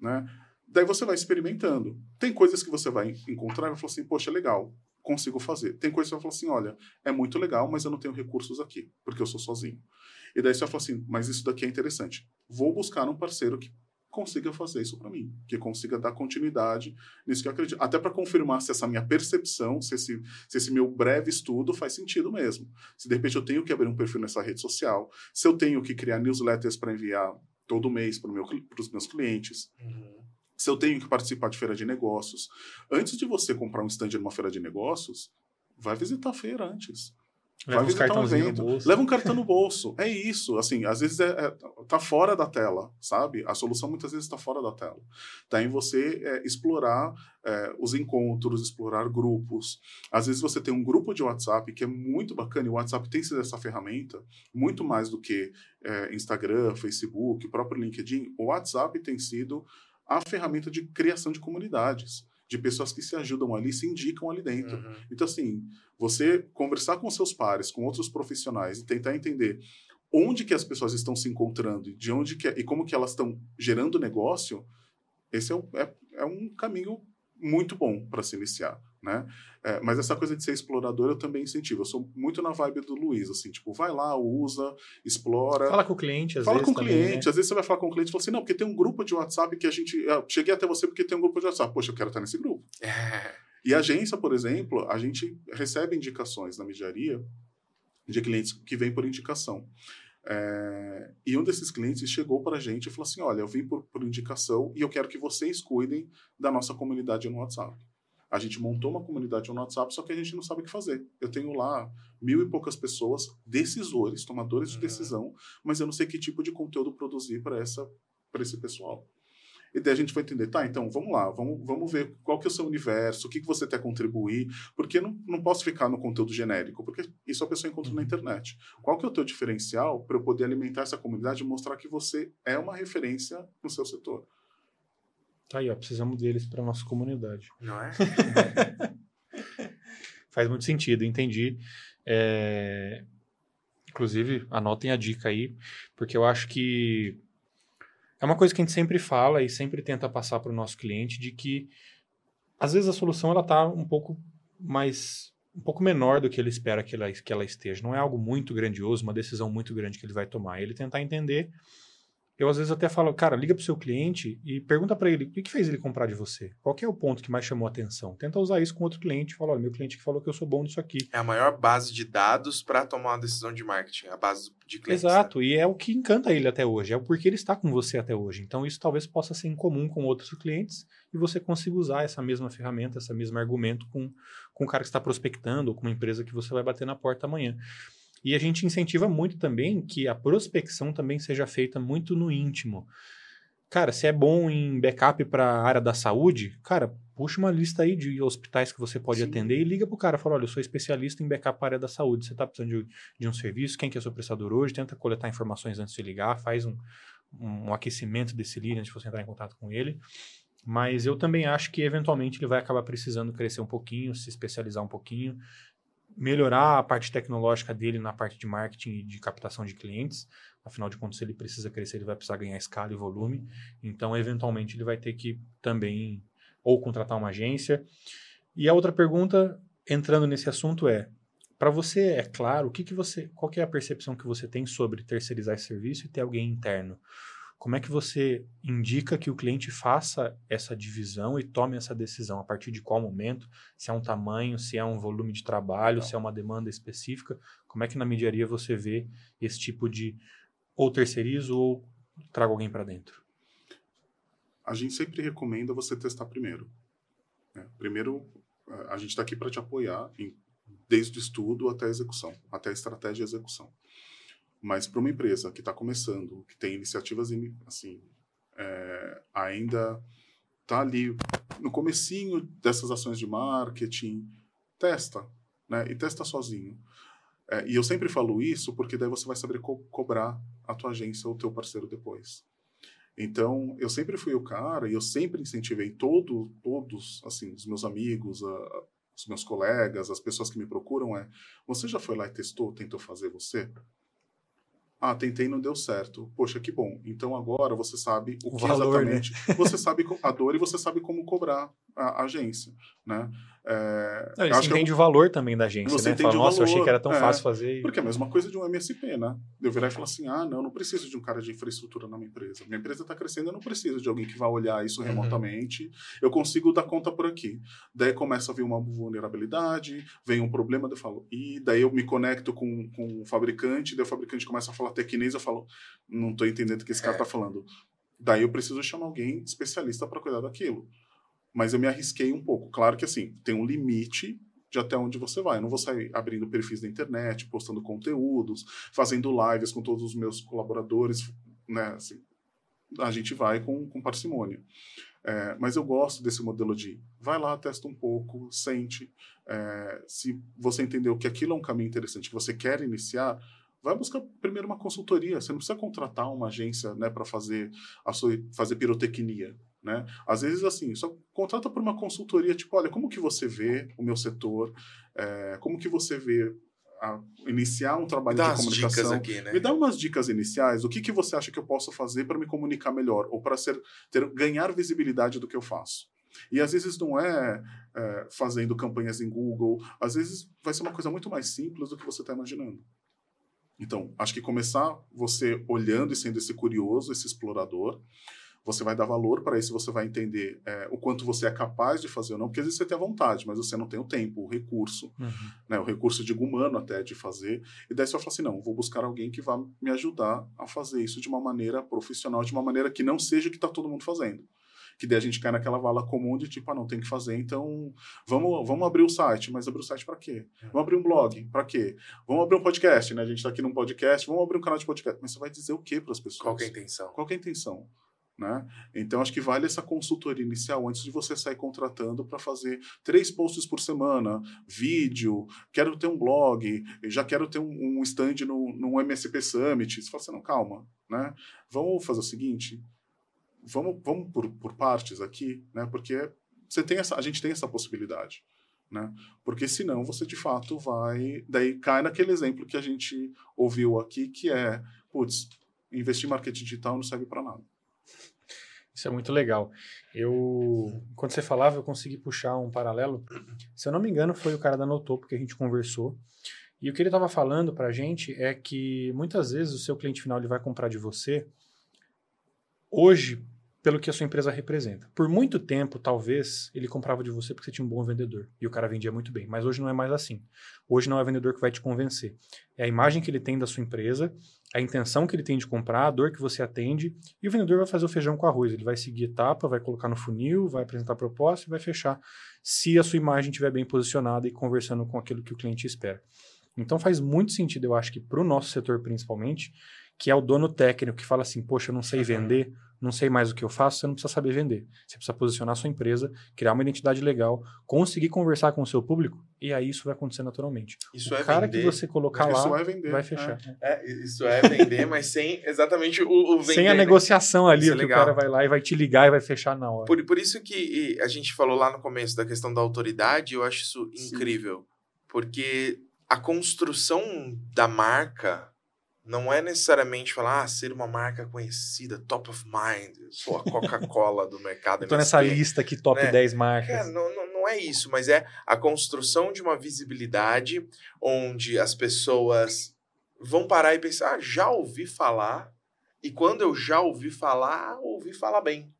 né? Daí você vai experimentando. Tem coisas que você vai encontrar e vai falar assim, poxa, legal, consigo fazer. Tem coisas que você vai falar assim, olha, é muito legal, mas eu não tenho recursos aqui, porque eu sou sozinho. E daí você vai falar assim, mas isso daqui é interessante. Vou buscar um parceiro que consiga fazer isso para mim, que consiga dar continuidade nisso que eu acredito. Até para confirmar se essa minha percepção, se esse, se esse meu breve estudo faz sentido mesmo. Se de repente eu tenho que abrir um perfil nessa rede social, se eu tenho que criar newsletters para enviar todo mês para meu, os meus clientes. Uhum se eu tenho que participar de feira de negócios. Antes de você comprar um stand numa feira de negócios, vai visitar a feira antes. Leva vai visitar um evento. Leva um cartão no bolso. É isso. Assim, às vezes é, é, tá fora da tela, sabe? A solução muitas vezes está fora da tela. Tá em você é, explorar é, os encontros, explorar grupos. Às vezes você tem um grupo de WhatsApp que é muito bacana, e o WhatsApp tem sido essa ferramenta, muito mais do que é, Instagram, Facebook, o próprio LinkedIn. O WhatsApp tem sido a ferramenta de criação de comunidades, de pessoas que se ajudam ali, se indicam ali dentro. Uhum. Então, assim, você conversar com seus pares, com outros profissionais e tentar entender onde que as pessoas estão se encontrando, de onde que e como que elas estão gerando negócio, esse é, um, é, é um caminho muito bom para se iniciar, né? É, mas essa coisa de ser explorador eu também incentivo. Eu sou muito na vibe do Luiz, assim, tipo, vai lá, usa, explora. Fala com o cliente, às fala vezes. Fala com o cliente, né? às vezes você vai falar com o cliente e fala assim, não, porque tem um grupo de WhatsApp que a gente. Eu cheguei até você porque tem um grupo de WhatsApp. Poxa, eu quero estar nesse grupo. É. E a agência, por exemplo, a gente recebe indicações na mediaria de clientes que vêm por indicação. É, e um desses clientes chegou para a gente e falou assim: Olha, eu vim por, por indicação e eu quero que vocês cuidem da nossa comunidade no WhatsApp. A gente montou uma comunidade no WhatsApp, só que a gente não sabe o que fazer. Eu tenho lá mil e poucas pessoas, decisores, tomadores de uhum. decisão, mas eu não sei que tipo de conteúdo produzir para esse pessoal. E daí a gente vai entender, tá, então vamos lá, vamos, vamos ver qual que é o seu universo, o que, que você quer contribuir, porque não, não posso ficar no conteúdo genérico, porque isso a pessoa encontra na uhum. internet. Qual que é o teu diferencial para eu poder alimentar essa comunidade e mostrar que você é uma referência no seu setor? Tá aí, ó, precisamos deles para nossa comunidade. Não é? Faz muito sentido, entendi. É... Inclusive, anotem a dica aí, porque eu acho que é uma coisa que a gente sempre fala e sempre tenta passar para o nosso cliente de que às vezes a solução ela tá um pouco mais um pouco menor do que ele espera que ela, que ela esteja. Não é algo muito grandioso, uma decisão muito grande que ele vai tomar. Ele tentar entender eu às vezes até falo, cara, liga pro seu cliente e pergunta para ele o que, que, fez ele comprar de você. Qual é o ponto que mais chamou a atenção? Tenta usar isso com outro cliente. Fala, olha, meu cliente que falou que eu sou bom nisso aqui. É a maior base de dados para tomar uma decisão de marketing, a base de clientes. Exato, né? e é o que encanta ele até hoje, é o porquê ele está com você até hoje. Então isso talvez possa ser em comum com outros clientes e você consiga usar essa mesma ferramenta, esse mesmo argumento com, com o cara que está prospectando ou com uma empresa que você vai bater na porta amanhã. E a gente incentiva muito também que a prospecção também seja feita muito no íntimo. Cara, se é bom em backup para a área da saúde, cara, puxa uma lista aí de hospitais que você pode Sim. atender e liga pro cara, fala, olha, eu sou especialista em backup para a área da saúde, você está precisando de, de, um serviço, quem que é seu prestador hoje, tenta coletar informações antes de ligar, faz um, um, um aquecimento desse lead antes de você entrar em contato com ele. Mas eu também acho que eventualmente ele vai acabar precisando crescer um pouquinho, se especializar um pouquinho melhorar a parte tecnológica dele na parte de marketing e de captação de clientes. Afinal de contas, se ele precisa crescer, ele vai precisar ganhar escala e volume. Então, eventualmente, ele vai ter que também ou contratar uma agência. E a outra pergunta, entrando nesse assunto, é: para você é claro o que, que você, qual que é a percepção que você tem sobre terceirizar esse serviço e ter alguém interno? Como é que você indica que o cliente faça essa divisão e tome essa decisão? A partir de qual momento? Se é um tamanho, se é um volume de trabalho, se é uma demanda específica? Como é que na mediaria você vê esse tipo de ou terceirizo ou trago alguém para dentro? A gente sempre recomenda você testar primeiro. Né? Primeiro, a gente está aqui para te apoiar em, desde o estudo até a execução, até a estratégia e execução. Mas para uma empresa que está começando, que tem iniciativas assim, é, ainda está ali no comecinho dessas ações de marketing, testa, né? E testa sozinho. É, e eu sempre falo isso porque daí você vai saber co cobrar a tua agência ou o teu parceiro depois. Então, eu sempre fui o cara e eu sempre incentivei todo, todos, assim, os meus amigos, a, os meus colegas, as pessoas que me procuram é, você já foi lá e testou, tentou fazer você? Ah, tentei e não deu certo. Poxa, que bom. Então agora você sabe o, o que valor, né? exatamente. Né? Você sabe a dor e você sabe como cobrar a agência, né? É, não, você entende eu, o valor também da agência, você né? Fala, Nossa, valor, eu achei que era tão é, fácil fazer. Porque é a mesma coisa de um MSP, né? Eu virar e falar assim, ah, não, não preciso de um cara de infraestrutura na minha empresa. Minha empresa está crescendo, eu não preciso de alguém que vá olhar isso uhum. remotamente. Eu consigo dar conta por aqui. Daí começa a vir uma vulnerabilidade, vem um problema, eu falo, e daí eu me conecto com, com o fabricante, daí o fabricante começa a falar tecnês, eu falo, não estou entendendo o que esse cara está é. falando. Daí eu preciso chamar alguém especialista para cuidar daquilo mas eu me arrisquei um pouco. Claro que assim, tem um limite de até onde você vai. Eu não vou sair abrindo perfis da internet, postando conteúdos, fazendo lives com todos os meus colaboradores, né? Assim, a gente vai com, com parcimônia. É, mas eu gosto desse modelo de vai lá, testa um pouco, sente. É, se você entendeu que aquilo é um caminho interessante, que você quer iniciar, vai buscar primeiro uma consultoria. Você não precisa contratar uma agência né, para fazer, a sua, fazer pirotecnia. Né? Às vezes, assim, só contrata por uma consultoria, tipo, olha, como que você vê o meu setor, é, como que você vê a, iniciar um trabalho de comunicação. Aqui, né? Me dá umas dicas iniciais, o que, que você acha que eu posso fazer para me comunicar melhor, ou para ser ter, ganhar visibilidade do que eu faço. E às vezes não é, é, fazendo campanhas em Google, às vezes vai ser uma coisa muito mais simples do que você está imaginando. Então, acho que começar você olhando e sendo esse curioso, esse explorador, você vai dar valor para isso, você vai entender é, o quanto você é capaz de fazer ou não, porque às vezes você tem a vontade, mas você não tem o tempo, o recurso, uhum. né, o recurso, digo, humano até de fazer, e daí você vai falar assim, não, vou buscar alguém que vá me ajudar a fazer isso de uma maneira profissional, de uma maneira que não seja o que está todo mundo fazendo que daí a gente cai naquela vala comum de tipo, ah, não, tem que fazer, então vamos, vamos abrir o site, mas abrir o site para quê? É. Vamos abrir um blog, para quê? Vamos abrir um podcast, né? A gente está aqui num podcast, vamos abrir um canal de podcast, mas você vai dizer o que para as pessoas? Qual é a intenção? Qual é a intenção? Né? Então, acho que vale essa consultoria inicial antes de você sair contratando para fazer três posts por semana, vídeo, quero ter um blog, já quero ter um, um stand no, no MSP Summit. Você fala assim, não, calma, né? Vamos fazer o seguinte, vamos, vamos por, por partes aqui, né? Porque você tem essa, a gente tem essa possibilidade. Né? Porque senão você de fato vai. Daí cai naquele exemplo que a gente ouviu aqui, que é: putz, investir em marketing digital não serve para nada. Isso é muito legal. Eu, quando você falava, eu consegui puxar um paralelo. Se eu não me engano, foi o cara da Notopo que a gente conversou. E o que ele estava falando para a gente é que muitas vezes o seu cliente final ele vai comprar de você hoje pelo que a sua empresa representa. Por muito tempo, talvez, ele comprava de você porque você tinha um bom vendedor e o cara vendia muito bem. Mas hoje não é mais assim. Hoje não é o vendedor que vai te convencer. É a imagem que ele tem da sua empresa, a intenção que ele tem de comprar, a dor que você atende, e o vendedor vai fazer o feijão com arroz. Ele vai seguir etapa, vai colocar no funil, vai apresentar a proposta e vai fechar se a sua imagem estiver bem posicionada e conversando com aquilo que o cliente espera. Então faz muito sentido, eu acho que para o nosso setor principalmente, que é o dono técnico que fala assim, poxa, eu não sei vender, não sei mais o que eu faço, você não precisa saber vender. Você precisa posicionar a sua empresa, criar uma identidade legal, conseguir conversar com o seu público, e aí isso vai acontecer naturalmente. Isso o é cara vender. que você colocar lá é vender, vai é. fechar. É, isso é vender, mas sem exatamente o, o vender. Sem a né? negociação ali, Isso é que o legal. cara vai lá e vai te ligar e vai fechar na hora. Por, por isso que a gente falou lá no começo da questão da autoridade, eu acho isso Sim. incrível. Porque a construção da marca não é necessariamente falar, ah, ser uma marca conhecida, top of mind, sou a Coca-Cola do mercado. Tô nessa lista aqui, top né? 10 marcas. Cara, não, não, não é isso, mas é a construção de uma visibilidade onde as pessoas vão parar e pensar, ah, já ouvi falar, e quando eu já ouvi falar, ouvi falar bem.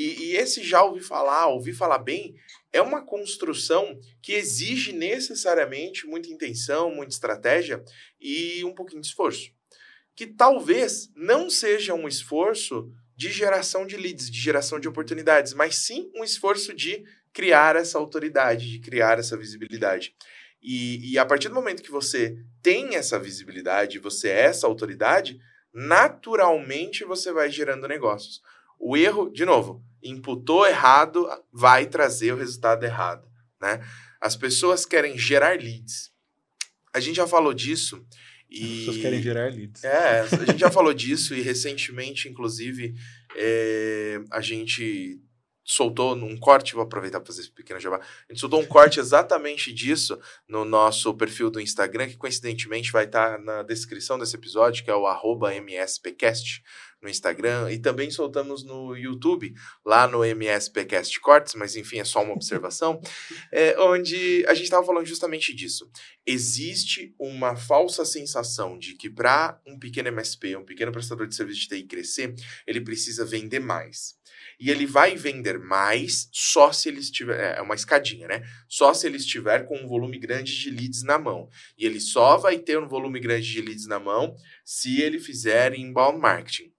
E, e esse já ouvi falar, ouvi falar bem, é uma construção que exige necessariamente muita intenção, muita estratégia e um pouquinho de esforço. Que talvez não seja um esforço de geração de leads, de geração de oportunidades, mas sim um esforço de criar essa autoridade, de criar essa visibilidade. E, e a partir do momento que você tem essa visibilidade, você é essa autoridade, naturalmente você vai gerando negócios. O erro, de novo, imputou errado, vai trazer o resultado errado, né? As pessoas querem gerar leads. A gente já falou disso e As pessoas querem gerar leads. é, a gente já falou disso e recentemente, inclusive, é, a gente soltou num corte, vou aproveitar para fazer esse pequeno jabá, a gente soltou um corte exatamente disso no nosso perfil do Instagram, que coincidentemente vai estar na descrição desse episódio, que é o arroba MSPcast no Instagram, e também soltamos no YouTube, lá no MSPcast Cortes, mas enfim, é só uma observação, é, onde a gente estava falando justamente disso existe uma falsa sensação de que para um pequeno MSP, um pequeno prestador de serviço de TI crescer, ele precisa vender mais. E ele vai vender mais só se ele estiver. É uma escadinha, né? Só se ele estiver com um volume grande de leads na mão. E ele só vai ter um volume grande de leads na mão se ele fizer inbound marketing.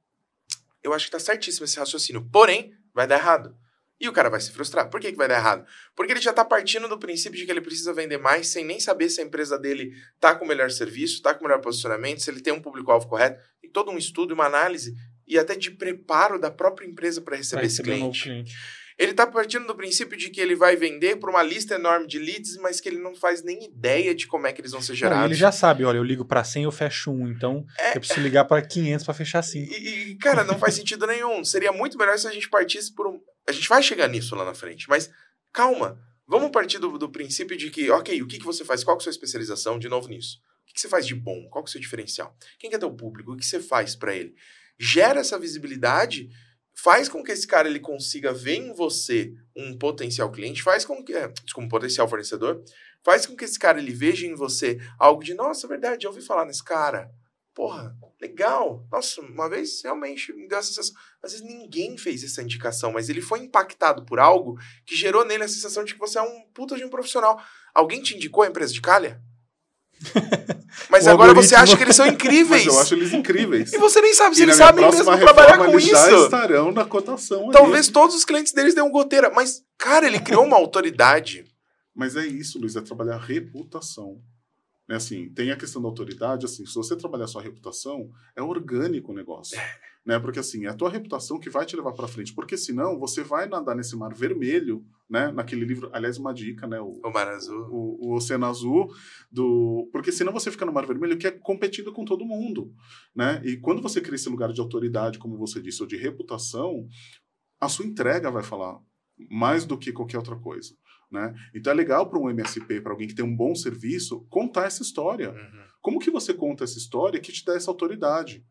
Eu acho que tá certíssimo esse raciocínio. Porém, vai dar errado. E o cara vai se frustrar. Por que, que vai dar errado? Porque ele já está partindo do princípio de que ele precisa vender mais sem nem saber se a empresa dele está com o melhor serviço, está com o melhor posicionamento, se ele tem um público-alvo correto. Tem todo um estudo, uma análise e até de preparo da própria empresa para receber esse receber novo cliente. cliente. Ele está partindo do princípio de que ele vai vender para uma lista enorme de leads, mas que ele não faz nem ideia de como é que eles vão ser Não, gerados. ele já sabe, olha, eu ligo para 100 eu fecho um, então É. eu preciso ligar para 500 para fechar 5. E, e, cara, não faz sentido nenhum. Seria muito melhor se a gente partisse por um. A gente vai chegar nisso lá na frente, mas calma. Vamos partir do, do princípio de que, ok, o que, que você faz? Qual é a sua especialização? De novo nisso. O que, que você faz de bom? Qual que é o seu diferencial? Quem que é teu público? O que você faz para ele? Gera essa visibilidade, faz com que esse cara ele consiga ver em você um potencial cliente, faz com que, é, desculpa, um potencial fornecedor, faz com que esse cara ele veja em você algo de, nossa, verdade, já ouvi falar nesse cara. Porra, legal. Nossa, uma vez realmente me deu a sensação. Às vezes ninguém fez essa indicação, mas ele foi impactado por algo que gerou nele a sensação de que você é um puta de um profissional. Alguém te indicou a empresa de calha? Mas O agora você algoritmo- acha que eles são incríveis. Mas eu acho eles incríveis. E você nem sabe se E eles sabem mesmo trabalhar com eles já isso. estarão na cotação ali. Talvez todos os clientes deles dêem goteira, mas, cara, ele criou uma autoridade. Mas é isso, Luiz, é trabalhar reputação. Né, assim, tem a questão da autoridade, assim, se você trabalhar sua reputação, é orgânico o negócio. Né? Porque assim, é a tua reputação que vai te levar para frente, porque senão você vai nadar nesse mar vermelho, né, naquele livro, aliás, uma dica, né, o, O Mar Azul. o, o Oceano Azul, do, porque senão você fica no Mar Vermelho que é competindo com todo mundo, né? E quando você cria esse lugar de autoridade, como você disse, ou de reputação, a sua entrega vai falar mais do que qualquer outra coisa, né? Então é legal para um MSP, para alguém que tem um bom serviço, contar essa história. Uhum. Como que você conta essa história que te dá essa autoridade?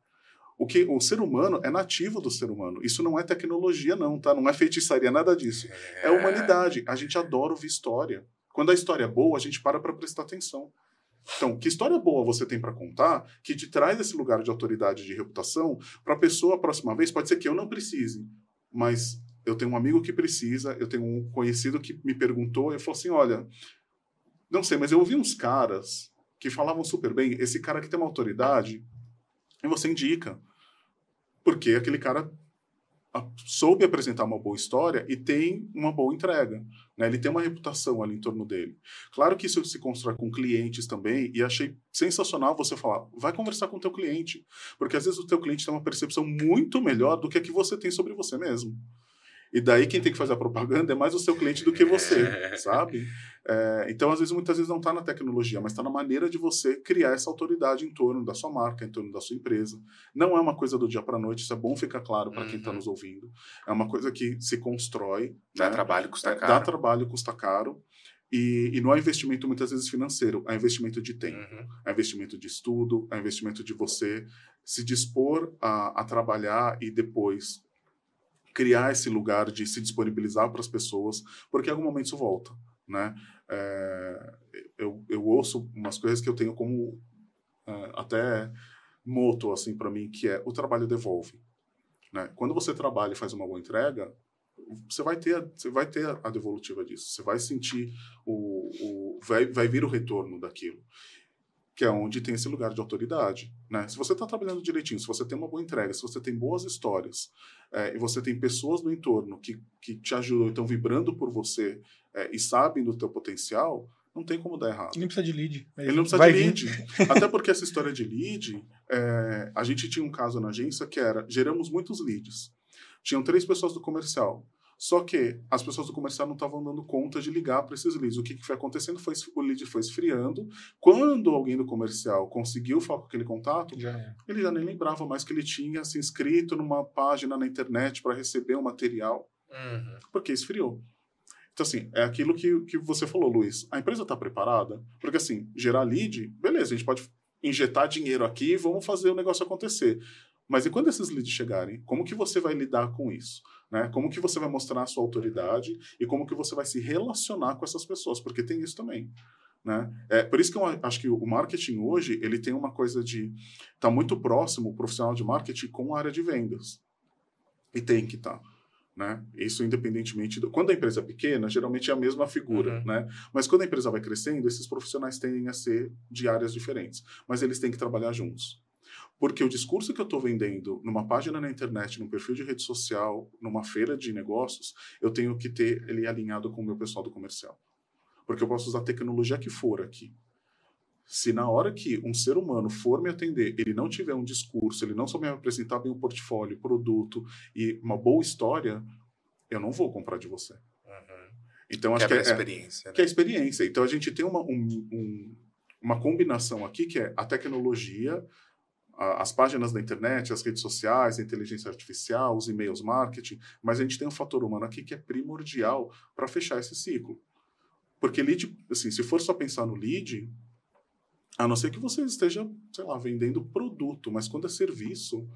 O que o ser humano é nativo do ser humano. Isso não é tecnologia, não, tá? Não é feitiçaria, nada disso. É, é humanidade. A gente adora ouvir história. Quando a história é boa, a gente para para prestar atenção. Então, que história boa você tem para contar que te traz esse lugar de autoridade, de reputação, para a pessoa, a próxima vez, pode ser que eu não precise, mas eu tenho um amigo que precisa, eu tenho um conhecido que me perguntou e falou assim: olha, não sei, mas eu ouvi uns caras que falavam super bem, esse cara que tem uma autoridade, e você indica porque aquele cara soube apresentar uma boa história e tem uma boa entrega. Né? Ele tem uma reputação ali em torno dele. Claro que isso se constrói com clientes também, e achei sensacional você falar, vai conversar com o teu cliente, porque às vezes o teu cliente tem uma percepção muito melhor do que a que você tem sobre você mesmo. E daí quem tem que fazer a propaganda é mais o seu cliente do que você, é. sabe? É, então, às vezes, muitas vezes não está na tecnologia, mas está na maneira de você criar essa autoridade em torno da sua marca, em torno da sua empresa. Não é uma coisa do dia para a noite, isso é bom ficar claro para tá uhum. quem está nos ouvindo. É uma coisa que se constrói. Dá né? trabalho, custa é, caro. Dá trabalho, custa caro. E, e, não é investimento muitas vezes financeiro, é investimento de tempo, uhum. é investimento de estudo, é investimento de você se dispor a, a trabalhar e depois criar esse lugar de se disponibilizar para as pessoas, porque em algum momento isso volta, né? É, eu, eu ouço umas coisas que eu tenho como é, até moto assim para mim, que é o trabalho devolve, né? Quando você trabalha e faz uma boa entrega, você vai ter você vai ter a devolutiva disso, você vai sentir o, o vai, vai vir o retorno daquilo que é onde tem esse lugar de autoridade. Né? Se você está trabalhando direitinho, se você tem uma boa entrega, se você tem boas histórias é, e você tem pessoas no entorno que, que te ajudam e estão vibrando por você é, e sabem do teu potencial, não tem como dar errado. Ele não precisa de lead. Ele não precisa de lead. Até porque essa história de lead, é, a gente tinha um caso na agência que era, geramos muitos leads. Tinham três pessoas do comercial. Só que as pessoas do comercial não estavam dando conta de ligar para esses leads. O que, que foi acontecendo foi o lead foi esfriando. Quando alguém do comercial conseguiu falar com aquele contato, já é. ele já nem lembrava mais que ele tinha se inscrito numa página na internet para receber o um material, uhum. porque esfriou. Então, assim, é aquilo que, que você falou, Luiz. A empresa está preparada? Porque, assim, gerar lead, beleza, a gente pode injetar dinheiro aqui e vamos fazer o negócio acontecer. Mas e quando esses leads chegarem, como que você vai lidar com isso? Né? Como que você vai mostrar a sua autoridade e como que você vai se relacionar com essas pessoas, porque tem isso também. Né? É, por isso que eu acho que o marketing hoje ele tem uma coisa de tá muito próximo o profissional de marketing com a área de vendas e tem que estar. Tá, né? Isso independentemente do... quando a empresa é pequena geralmente é a mesma figura, uhum. né? Mas quando a empresa vai crescendo esses profissionais tendem a ser de áreas diferentes, mas eles têm que trabalhar juntos. Porque o discurso que eu estou vendendo numa página na internet, num perfil de rede social, numa feira de negócios, eu tenho que ter ele alinhado com o meu pessoal do comercial. Porque eu posso usar a tecnologia que for aqui. Se na hora que um ser humano for me atender, ele não tiver um discurso, ele não souber me apresentar bem o portfólio, produto e uma boa história, eu não vou comprar de você. Uhum. Então, acho que, é, a experiência. É, né? Que é a experiência. Então, a gente tem uma, um, um, uma combinação aqui que é a tecnologia as páginas da internet, as redes sociais, a inteligência artificial, os e-mails marketing, mas a gente tem um fator humano aqui que é primordial para fechar esse ciclo. Porque lead, assim, se for só pensar no lead, a não ser que você esteja, sei lá, vendendo produto, mas quando é serviço,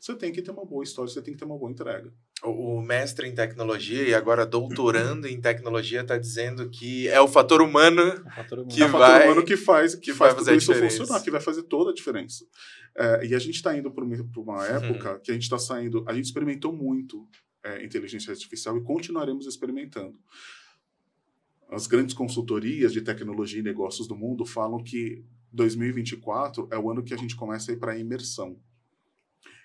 você tem que ter uma boa história, você tem que ter uma boa entrega. O, mestre em tecnologia e agora doutorando em tecnologia está dizendo que é o fator humano, o fator humano. que é o vai humano que faz que, que faz fazer isso funcionar, que vai fazer toda a diferença. É, e a gente está indo para uma época uhum. que a gente está saindo, a gente experimentou muito é, inteligência artificial e continuaremos experimentando. As grandes consultorias de tecnologia e negócios do mundo falam que 2024 é o ano que a gente começa a ir para a imersão.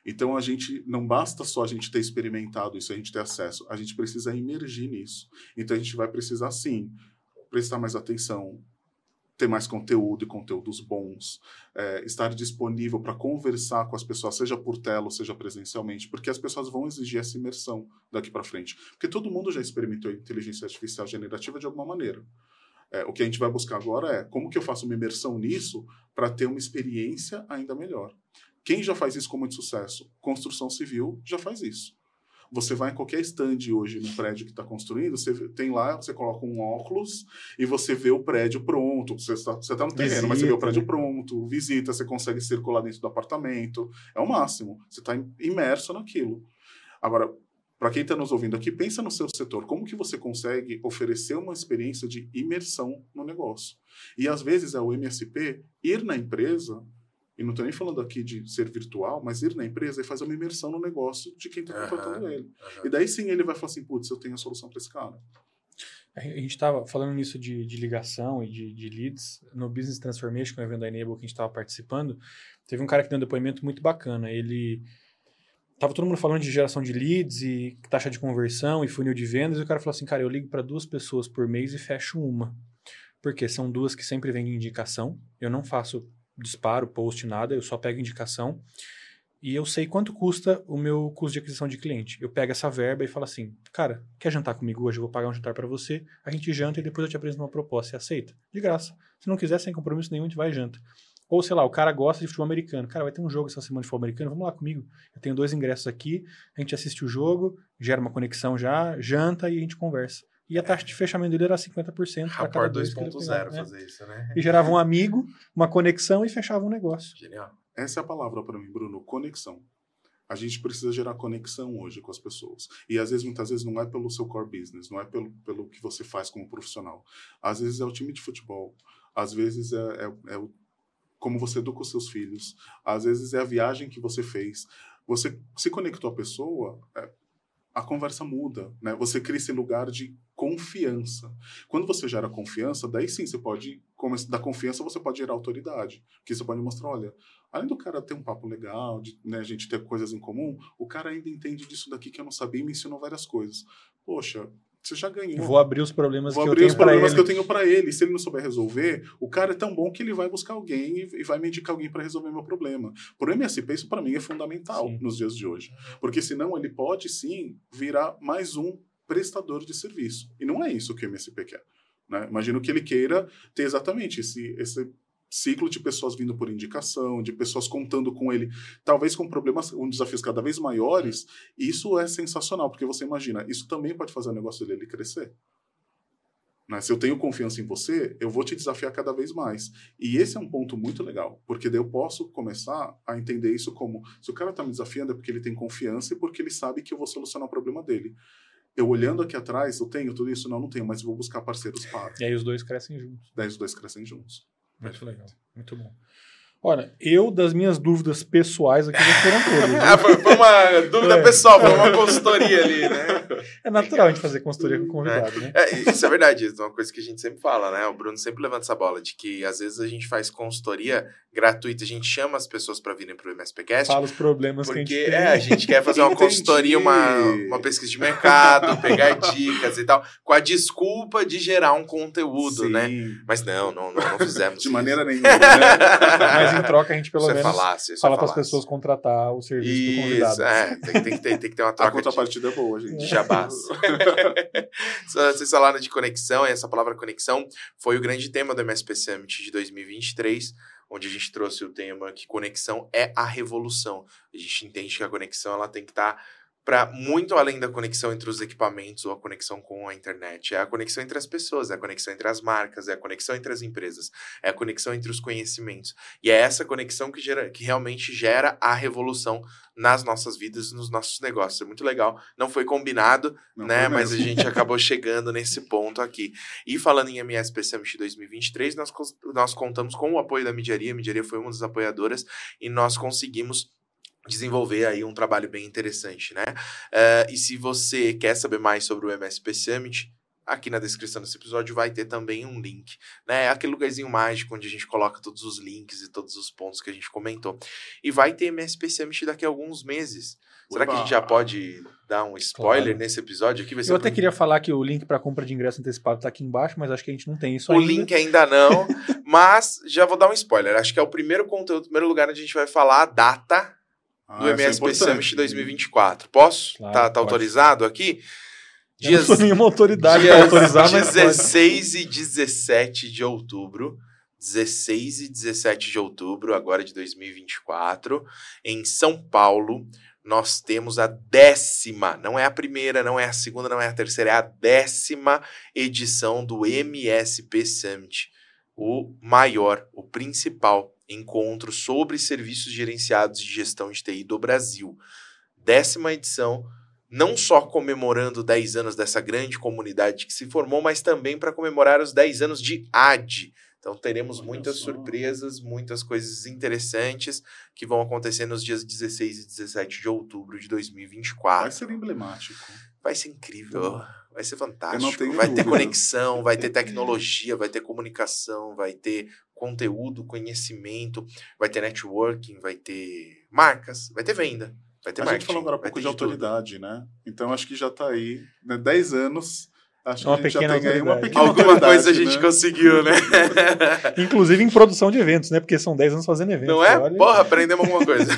Então a gente não basta só a gente ter experimentado isso, a gente ter acesso, a gente precisa emergir nisso. Então a gente vai precisar sim prestar mais atenção, ter mais conteúdo e conteúdos bons, é, estar disponível para conversar com as pessoas, seja por tela ou seja presencialmente, porque as pessoas vão exigir essa imersão daqui para frente. Porque todo mundo já experimentou inteligência artificial generativa de alguma maneira. É, o que a gente vai buscar agora é como que eu faço uma imersão nisso para ter uma experiência ainda melhor. Quem já faz isso com muito sucesso? Construção civil já faz isso. Você vai em qualquer stand hoje no prédio que está construindo, você tem lá, você coloca um óculos e você vê o prédio pronto. Você está você tá no terreno, visita, mas você vê o prédio né? pronto, visita, você consegue circular dentro do apartamento. É o máximo. Você está imerso naquilo. Agora, para quem está nos ouvindo aqui, pensa no seu setor. Como que você consegue oferecer uma experiência de imersão no negócio? E às vezes é o MSP ir na empresa e não estou nem falando aqui de ser virtual, mas ir na empresa e fazer uma imersão no negócio de quem está uhum, contratando ele. Uhum. E daí sim ele vai falar assim, putz, eu tenho a solução para esse cara. A gente estava falando nisso de, de ligação e de, de, leads. No Business Transformation, que é o evento da Enable que a gente estava participando, teve um cara que deu um depoimento muito bacana. Ele... Tava todo mundo falando de geração de leads e taxa de conversão e funil de vendas, e o cara falou assim, cara, eu ligo para duas pessoas por mês e fecho uma. Porque são duas que sempre vêm de indicação. Eu não faço disparo, post, nada, eu só pego indicação e eu sei quanto custa o meu custo de aquisição de cliente. Eu pego essa verba e falo assim, cara, quer jantar comigo hoje? Eu vou pagar um jantar para você, a gente janta e depois eu te apresento uma proposta. Você aceita? De graça. Se não quiser, sem compromisso nenhum, a gente vai e janta. Ou, sei lá, o cara gosta de futebol americano. Cara, vai ter um jogo essa semana de futebol americano, vamos lá comigo. Eu tenho dois ingressos aqui, a gente assiste o jogo, gera uma conexão já, janta e a gente conversa. E a taxa de fechamento dele era 50% para cada 2.0 né? fazer isso, né? E gerava um amigo, uma conexão e fechava um negócio. Genial. Essa é a palavra para mim, Bruno, conexão. A gente precisa gerar conexão hoje com as pessoas. E às vezes, muitas vezes, não é pelo seu core business, não é pelo, pelo que você faz como profissional. Às vezes é o time de futebol, às vezes é, é, é o, como você educa os seus filhos, às vezes é a viagem que você fez. Você se conectou à pessoa, é, a conversa muda, né? Você cria esse lugar de confiança. Quando você gera confiança, daí sim você pode, da confiança você pode gerar autoridade, que você pode mostrar, olha, além do cara ter um papo legal, de né, a gente ter coisas em comum, o cara ainda entende disso daqui que eu não sabia e me ensinou várias coisas. Poxa, você já ganhou. Vou abrir os problemas Vou que abrir eu tenho os problemas que eu tenho para ele. Se ele não souber resolver, o cara é tão bom que ele vai buscar alguém e, e vai me indicar alguém para resolver meu problema. Por MSP, isso para mim é fundamental sim. nos dias de hoje. Porque senão ele pode sim virar mais um prestador de serviço. E não é isso que o MSP quer. Né? Imagino que ele queira ter exatamente esse, esse ciclo de pessoas vindo por indicação, de pessoas contando com ele, talvez com problemas, com desafios cada vez maiores, isso é sensacional, porque você imagina, isso também pode fazer o negócio dele crescer. Né? Se eu tenho confiança em você, eu vou te desafiar cada vez mais. E esse é um ponto muito legal, porque daí eu posso começar a entender isso como: se o cara está me desafiando é porque ele tem confiança e porque ele sabe que eu vou solucionar o problema dele. Eu olhando aqui atrás, eu tenho tudo isso? Não, não tenho, mas vou buscar parceiros para. E aí os dois crescem juntos. Daí os dois crescem juntos. Muito legal. Muito bom. Olha, eu, das minhas dúvidas pessoais aqui, já foram todas. ah, foi, foi, uma dúvida é. pessoal, foi uma consultoria ali, né? É natural a gente fazer consultoria com convidado, é. né? É, isso é verdade, isso é uma coisa que a gente sempre fala, né? O Bruno sempre levanta essa bola, de que às vezes a gente faz consultoria gratuita, a gente chama as pessoas para virem pro MSPcast. Fala os problemas porque, que a gente tem. É, a gente quer fazer uma consultoria, uma, uma pesquisa de mercado, pegar dicas e tal, com a desculpa de gerar um conteúdo, né? Sim. né? Mas não, não, não, não fizemos De isso. maneira nenhuma, né? Mas em troca a gente pelo menos falasse, fala para as pessoas contratar o serviço isso, do convidado. É, tem, tem, que ter, tem que ter uma troca. A contrapartida de, é boa, gente. De Vocês falaram de conexão, e essa palavra conexão foi o grande tema do MSP Summit de 2023 onde a gente trouxe o tema que conexão é a revolução. A gente entende que a conexão ela tem que estar tá para muito além da conexão entre os equipamentos ou a conexão com a internet. É a conexão entre as pessoas, é a conexão entre as marcas, é a conexão entre as empresas, é a conexão entre os conhecimentos. E é essa conexão que, gera, que realmente gera a revolução nas nossas vidas, nos nossos negócios. É muito legal. Não foi combinado, Não né? Foi mas a gente acabou chegando nesse ponto aqui. E falando em MSP Summit 2023, nós, nós contamos com o apoio da Midiaria. A Midiaria foi uma das apoiadoras e nós conseguimos desenvolver aí um trabalho bem interessante, né? Uh, e se você quer saber mais sobre o MSP Summit, aqui na descrição desse episódio vai ter também um link, né? É aquele lugarzinho mágico onde a gente coloca todos os links e todos os pontos que a gente comentou. E vai ter MSP Summit daqui a alguns meses. Será que a gente já pode dar um spoiler claro. nesse episódio aqui? Eu até queria falar que o link para compra de ingresso antecipado está aqui embaixo, mas acho que a gente não tem isso o ainda. O link ainda não, mas já vou dar um spoiler. Acho que é o primeiro conteúdo, o primeiro lugar onde a gente vai falar a data ah, do MSP é Summit 2024. Posso? Claro, tá, tá autorizado aqui? Dias, não sou nenhuma autoridade para autorizar, mas 16 pode. e 17 de outubro. 16 e 17 de outubro, agora de 2024, em São Paulo, nós temos a décima, não é a primeira, não é a segunda, não é a terceira, é a décima edição do MSP Summit, o maior, o principal encontro sobre serviços gerenciados de gestão de TI do Brasil. Décima edição, não só comemorando 10 anos dessa grande comunidade que se formou, mas também para comemorar os 10 anos de AD, então teremos Olha muitas só. surpresas, muitas coisas interessantes que vão acontecer nos dias 16 e 17 de outubro de 2024. Vai ser emblemático. Vai ser incrível. Vai ser fantástico. Vai dúvida. ter conexão, vai ter tecnologia, vai ter comunicação, vai ter conteúdo, conhecimento, vai ter networking, vai ter marcas, vai ter venda. Vai ter a marketing, gente falou agora um pouco de, de autoridade, né? Então acho que já está aí, né? 10 anos Acho uma que a gente pequena já tem uma pequena Alguma coisa a gente né? conseguiu, né? Inclusive em produção de eventos, né? Porque são 10 anos fazendo eventos. Não é? Olha... Porra, aprendemos alguma coisa.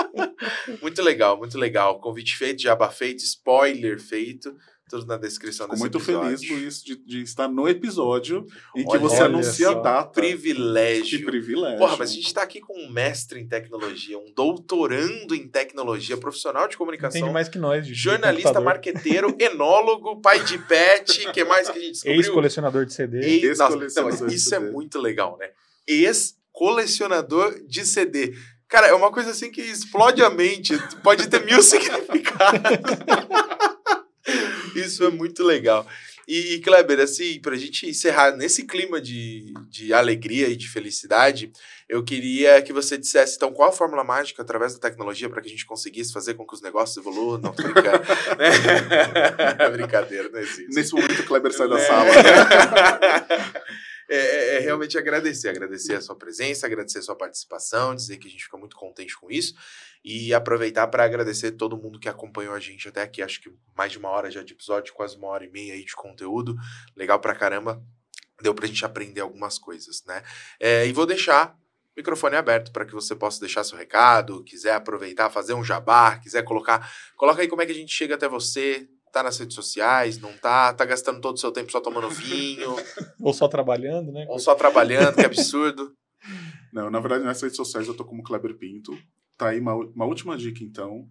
muito legal, muito legal. Convite feito, jabá feito, spoiler feito tudo na descrição Fico desse muito episódio. feliz, Luiz, de, de, estar no episódio e que você anuncia a data. Privilégio. Que privilégio. Porra, mas a gente está aqui com um mestre em tecnologia, um doutorando em tecnologia, profissional de comunicação. Entende mais que nós. De jornalista, marqueteiro, enólogo, pai de pet, que mais que a gente descobriu? Ex-colecionador de CD. Ex-colecionador Isso é muito legal, né? Ex-colecionador de CD. Cara, é uma coisa assim que explode a mente. Pode ter mil significados. Isso é muito legal. E, e Kleber, assim, para a gente encerrar nesse clima de, de alegria e de felicidade, eu queria que você dissesse, então, qual a fórmula mágica através da tecnologia para que a gente conseguisse fazer com que os negócios evoluam? Não, tô brincando. Brincadeira, não existe. Nesse momento, o Kleber sai da é. sala. É, é, é, realmente agradecer, agradecer a sua presença, agradecer a sua participação, dizer que a gente fica muito contente com isso e aproveitar para agradecer todo mundo que acompanhou a gente até aqui. Acho que mais de uma hora já de episódio, quase uma hora e meia aí de conteúdo. Legal pra caramba. Deu pra gente aprender algumas coisas, né? É, e vou deixar o microfone aberto para que você possa deixar seu recado, quiser aproveitar, fazer um jabá, quiser colocar. Coloca aí como é que a gente chega até você, tá nas redes sociais, não tá, tá gastando todo o seu tempo só tomando vinho. Ou só trabalhando, né? Ou só trabalhando, que absurdo. Não, na verdade, nas redes sociais eu tô como Kleber Pinto. Tá aí uma, uma última dica, então.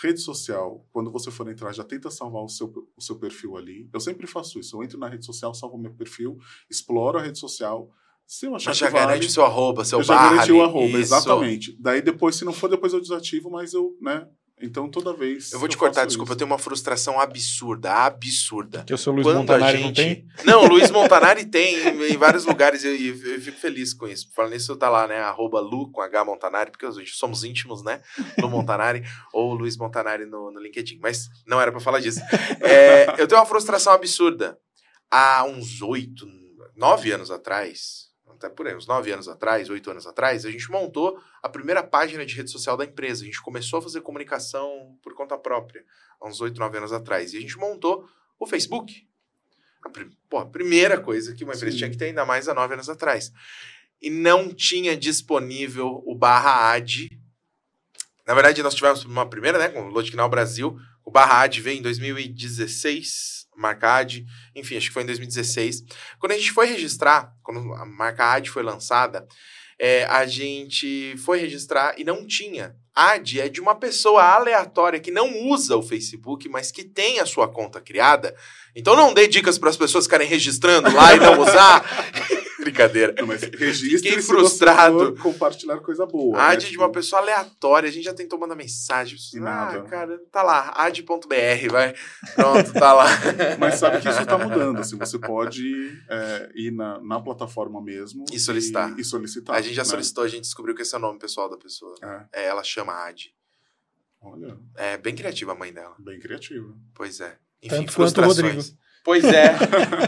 Rede social, quando você for entrar, já tenta salvar o seu, o seu perfil ali. Eu sempre faço isso. Eu entro na rede social, salvo meu perfil, exploro a rede social. Se eu achar mas já vale, garante o seu arroba, seu eu barra. Já garanti o arroba, isso. exatamente. Daí depois, se não for, depois eu desativo, mas eu, né, então, toda vez. Eu vou te eu cortar, desculpa, isso. eu tenho uma frustração absurda, absurda. Que o seu Luiz Quando Montanari gente... não tem? Não, o Luiz Montanari tem em, vários lugares e eu, eu, eu, fico feliz com isso. Falando nisso, tá lá, né? Arroba Lu com H Montanari, porque gente somos íntimos, né? Lu Montanari ou Luiz Montanari no, no LinkedIn. Mas não era para falar disso. É, eu tenho uma frustração absurda. Há uns oito, nove anos atrás, até por aí, uns nove anos atrás, oito anos atrás, a gente montou a primeira página de rede social da empresa. A gente começou a fazer comunicação por conta própria, há uns oito, nove anos atrás. E a gente montou o Facebook. A, pô, a primeira coisa que uma empresa Sim. tinha que ter, ainda mais há nove anos atrás. E não tinha disponível o barra ad. Na verdade, nós tivemos uma primeira, né, com o Logical Brasil. O barra ad veio em 2016 marca AD, enfim, acho que foi em 2016. Quando a gente foi registrar, quando a marca AD foi lançada, é, a gente foi registrar e não tinha. AD é de uma pessoa aleatória que não usa o Facebook, mas que tem a sua conta criada. Então não dê dicas para as pessoas ficarem registrando lá e não usar. Brincadeira. Não, mas registre Fiquei frustrado. compartilhar coisa boa. Ad né? de uma tipo pessoa aleatória. A gente já tentou mandar mensagem. Ah, nada. cara, tá lá. Ad.br, vai. Pronto, tá lá. mas sabe que isso tá mudando. Assim, você pode é, ir na, na plataforma mesmo. E solicitar. E, e solicitar. A gente já né? solicitou, a gente descobriu que esse é o nome pessoal da pessoa. É. é ela chama Ad. Olha. É bem criativa a mãe dela. Bem criativa. Pois é. Enfim, Tanto frustrações. Pois é,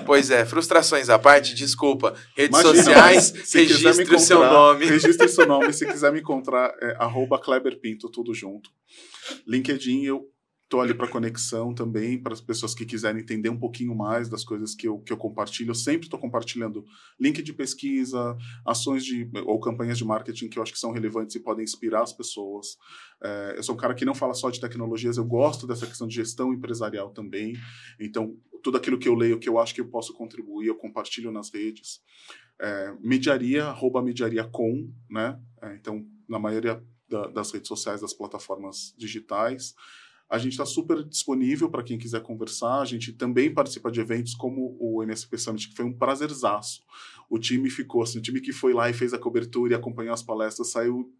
pois é. Frustrações à parte, desculpa. Redes Imagina, sociais, registre o seu nome. Registre seu nome. Se quiser me encontrar, é arroba Kleber Pinto, tudo junto. LinkedIn, eu Estou ali para conexão também, para as pessoas que quiserem entender um pouquinho mais das coisas que eu, que eu compartilho. Eu sempre estou compartilhando link de pesquisa, ações de, ou campanhas de marketing que eu acho que são relevantes e podem inspirar as pessoas. É, eu sou um cara que não fala só de tecnologias, eu gosto dessa questão de gestão empresarial também. Então, tudo aquilo que eu leio, que eu acho que eu posso contribuir, eu compartilho nas redes. É, mediaria, arroba mediaria com, né? É, então, na maioria da, das redes sociais, das plataformas digitais. A gente está super disponível para quem quiser conversar. A gente também participa de eventos como o MSP Summit, que foi um prazerzaço. O time ficou assim, o time que foi lá e fez a cobertura e acompanhou as palestras saiu,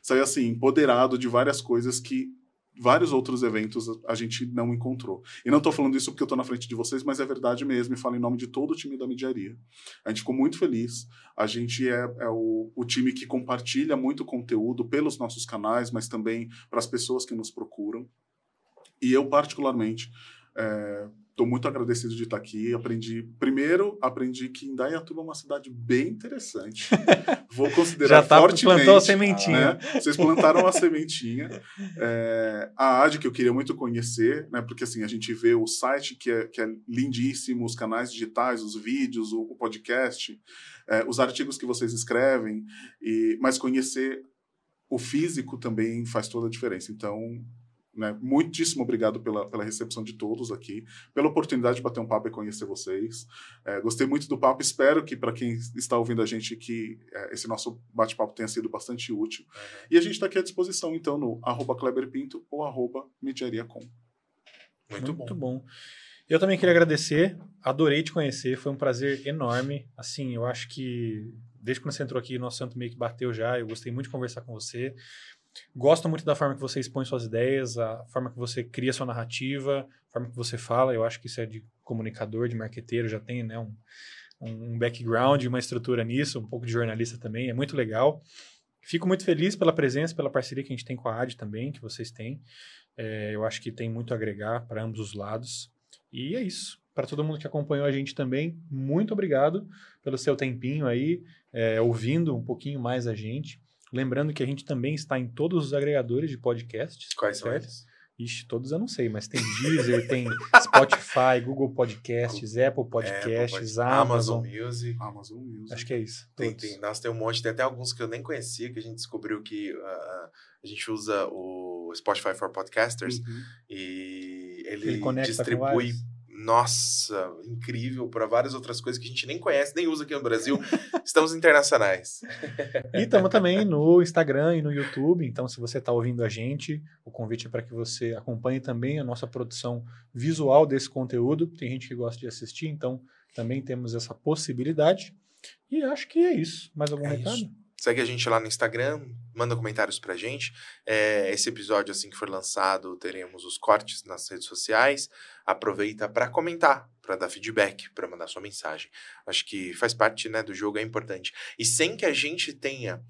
saiu assim, empoderado de várias coisas que vários outros eventos a gente não encontrou. E não estou falando isso porque eu estou na frente de vocês, mas é verdade mesmo e falo em nome de todo o time da Mediaria. A gente ficou muito feliz. A gente é, é o, o, time que compartilha muito conteúdo pelos nossos canais, mas também para as pessoas que nos procuram. E eu, particularmente, estou é, muito agradecido de estar aqui. Aprendi, primeiro, aprendi que Indaiatuba é uma cidade bem interessante. Vou considerar Já tá, fortemente. plantou a sementinha. Né? Vocês plantaram a sementinha. É, a AD, que eu queria muito conhecer, né? porque assim, a gente vê o site que é, que é lindíssimo, os canais digitais, os vídeos, o, o podcast, é, os artigos que vocês escrevem, e, mas conhecer o físico também faz toda a diferença. Então, né? Muitíssimo obrigado pela, pela recepção de todos aqui, pela oportunidade de bater um papo e conhecer vocês. É, gostei muito do papo, espero que para quem está ouvindo a gente que é, esse nosso bate-papo tenha sido bastante útil. Uhum. E a gente está aqui à disposição, então, no arroba Kleber Pinto ou arroba Mediariacom. Muito, muito bom. bom. Eu também queria agradecer, adorei te conhecer, foi um prazer enorme. Assim, eu acho que desde quando você entrou aqui, nosso santo meio que bateu já, eu gostei muito de conversar com você. Gosto muito da forma que você expõe suas ideias, a forma que você cria sua narrativa, a forma que você fala. Eu acho que isso é de comunicador, de marqueteiro, já tem né, um, um background, uma estrutura nisso, um pouco de jornalista também. É muito legal. Fico muito feliz pela presença, pela parceria que a gente tem com a AD também, que vocês têm. É, eu acho que tem muito a agregar para ambos os lados. E é isso. Para todo mundo que acompanhou a gente também, muito obrigado pelo seu tempinho aí, é, ouvindo um pouquinho mais a gente. Lembrando que a gente também está em todos os agregadores de podcasts. Quais são eles? Ixi, todos eu não sei, mas tem Deezer, tem Spotify, Google Podcasts, Apple Podcasts, Apple, Amazon, Amazon Music. Amazon Music. Acho que é isso. Tem, tem, nossa, tem um monte, tem até alguns que eu nem conhecia, que a gente descobriu que uh, a gente usa o Spotify for Podcasters uhum. e ele, ele distribui nossa, incrível para várias outras coisas que a gente nem conhece, nem usa aqui no Brasil. Estamos internacionais. E estamos também no Instagram e no YouTube. Então, se você está ouvindo a gente, o convite é para que você acompanhe também a nossa produção visual desse conteúdo. Tem gente que gosta de assistir, então também temos essa possibilidade. E acho que é isso. Mais algum é recado? Isso. Segue a gente lá no Instagram, manda comentários pra gente. É, esse episódio, assim que for lançado, teremos os cortes nas redes sociais. Aproveita para comentar, para dar feedback, para mandar sua mensagem. Acho que faz parte né, do jogo, é importante. E sem que a gente tenha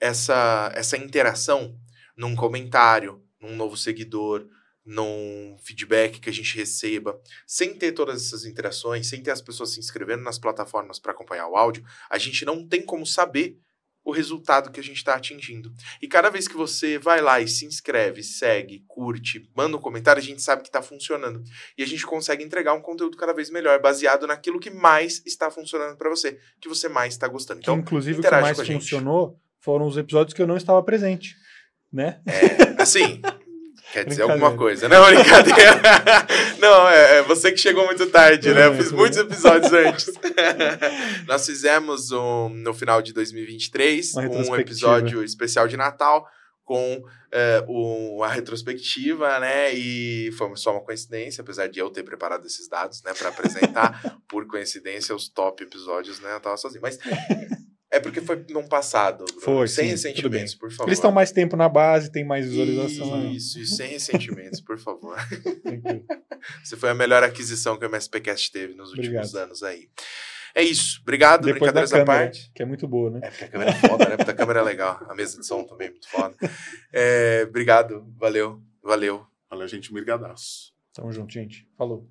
essa, essa interação num comentário, num novo seguidor, num feedback que a gente receba, sem ter todas essas interações, sem ter as pessoas se inscrevendo nas plataformas para acompanhar o áudio, a gente não tem como saber o resultado que a gente está atingindo. E cada vez que você vai lá e se inscreve, segue, curte, manda um comentário, a gente sabe que está funcionando. E a gente consegue entregar um conteúdo cada vez melhor, baseado naquilo que mais está funcionando para você, que você mais está gostando. Então, que, inclusive, o que mais funcionou foram os episódios que eu não estava presente. Né? É, assim, Quer dizer alguma coisa. Não, brincadeira. Não, é, é, você que chegou muito tarde, né? Eu fiz muitos episódios antes. Nós fizemos um, no final de 2023 um episódio especial de Natal com é, um, a retrospectiva, né? E foi só uma coincidência, apesar de eu ter preparado esses dados, né, para apresentar, por coincidência, os top episódios, né? Eu tava sozinho. Mas é porque foi num passado. Foi. Sem sim, ressentimentos, por favor. Eles estão mais tempo na base, tem mais visualização. Isso, e sem ressentimentos, por favor. Você foi a melhor aquisição que o MSPcast teve nos últimos Obrigado. anos aí. É isso. Obrigado, Depois brincadeiras da câmera, à parte. Que é muito boa, né? É, porque a câmera é foda, né? Porque a câmera é legal. A mesa de som também é muito foda. É, obrigado, valeu, valeu. Valeu, gente. Obrigadaço. Tamo junto, gente. Falou.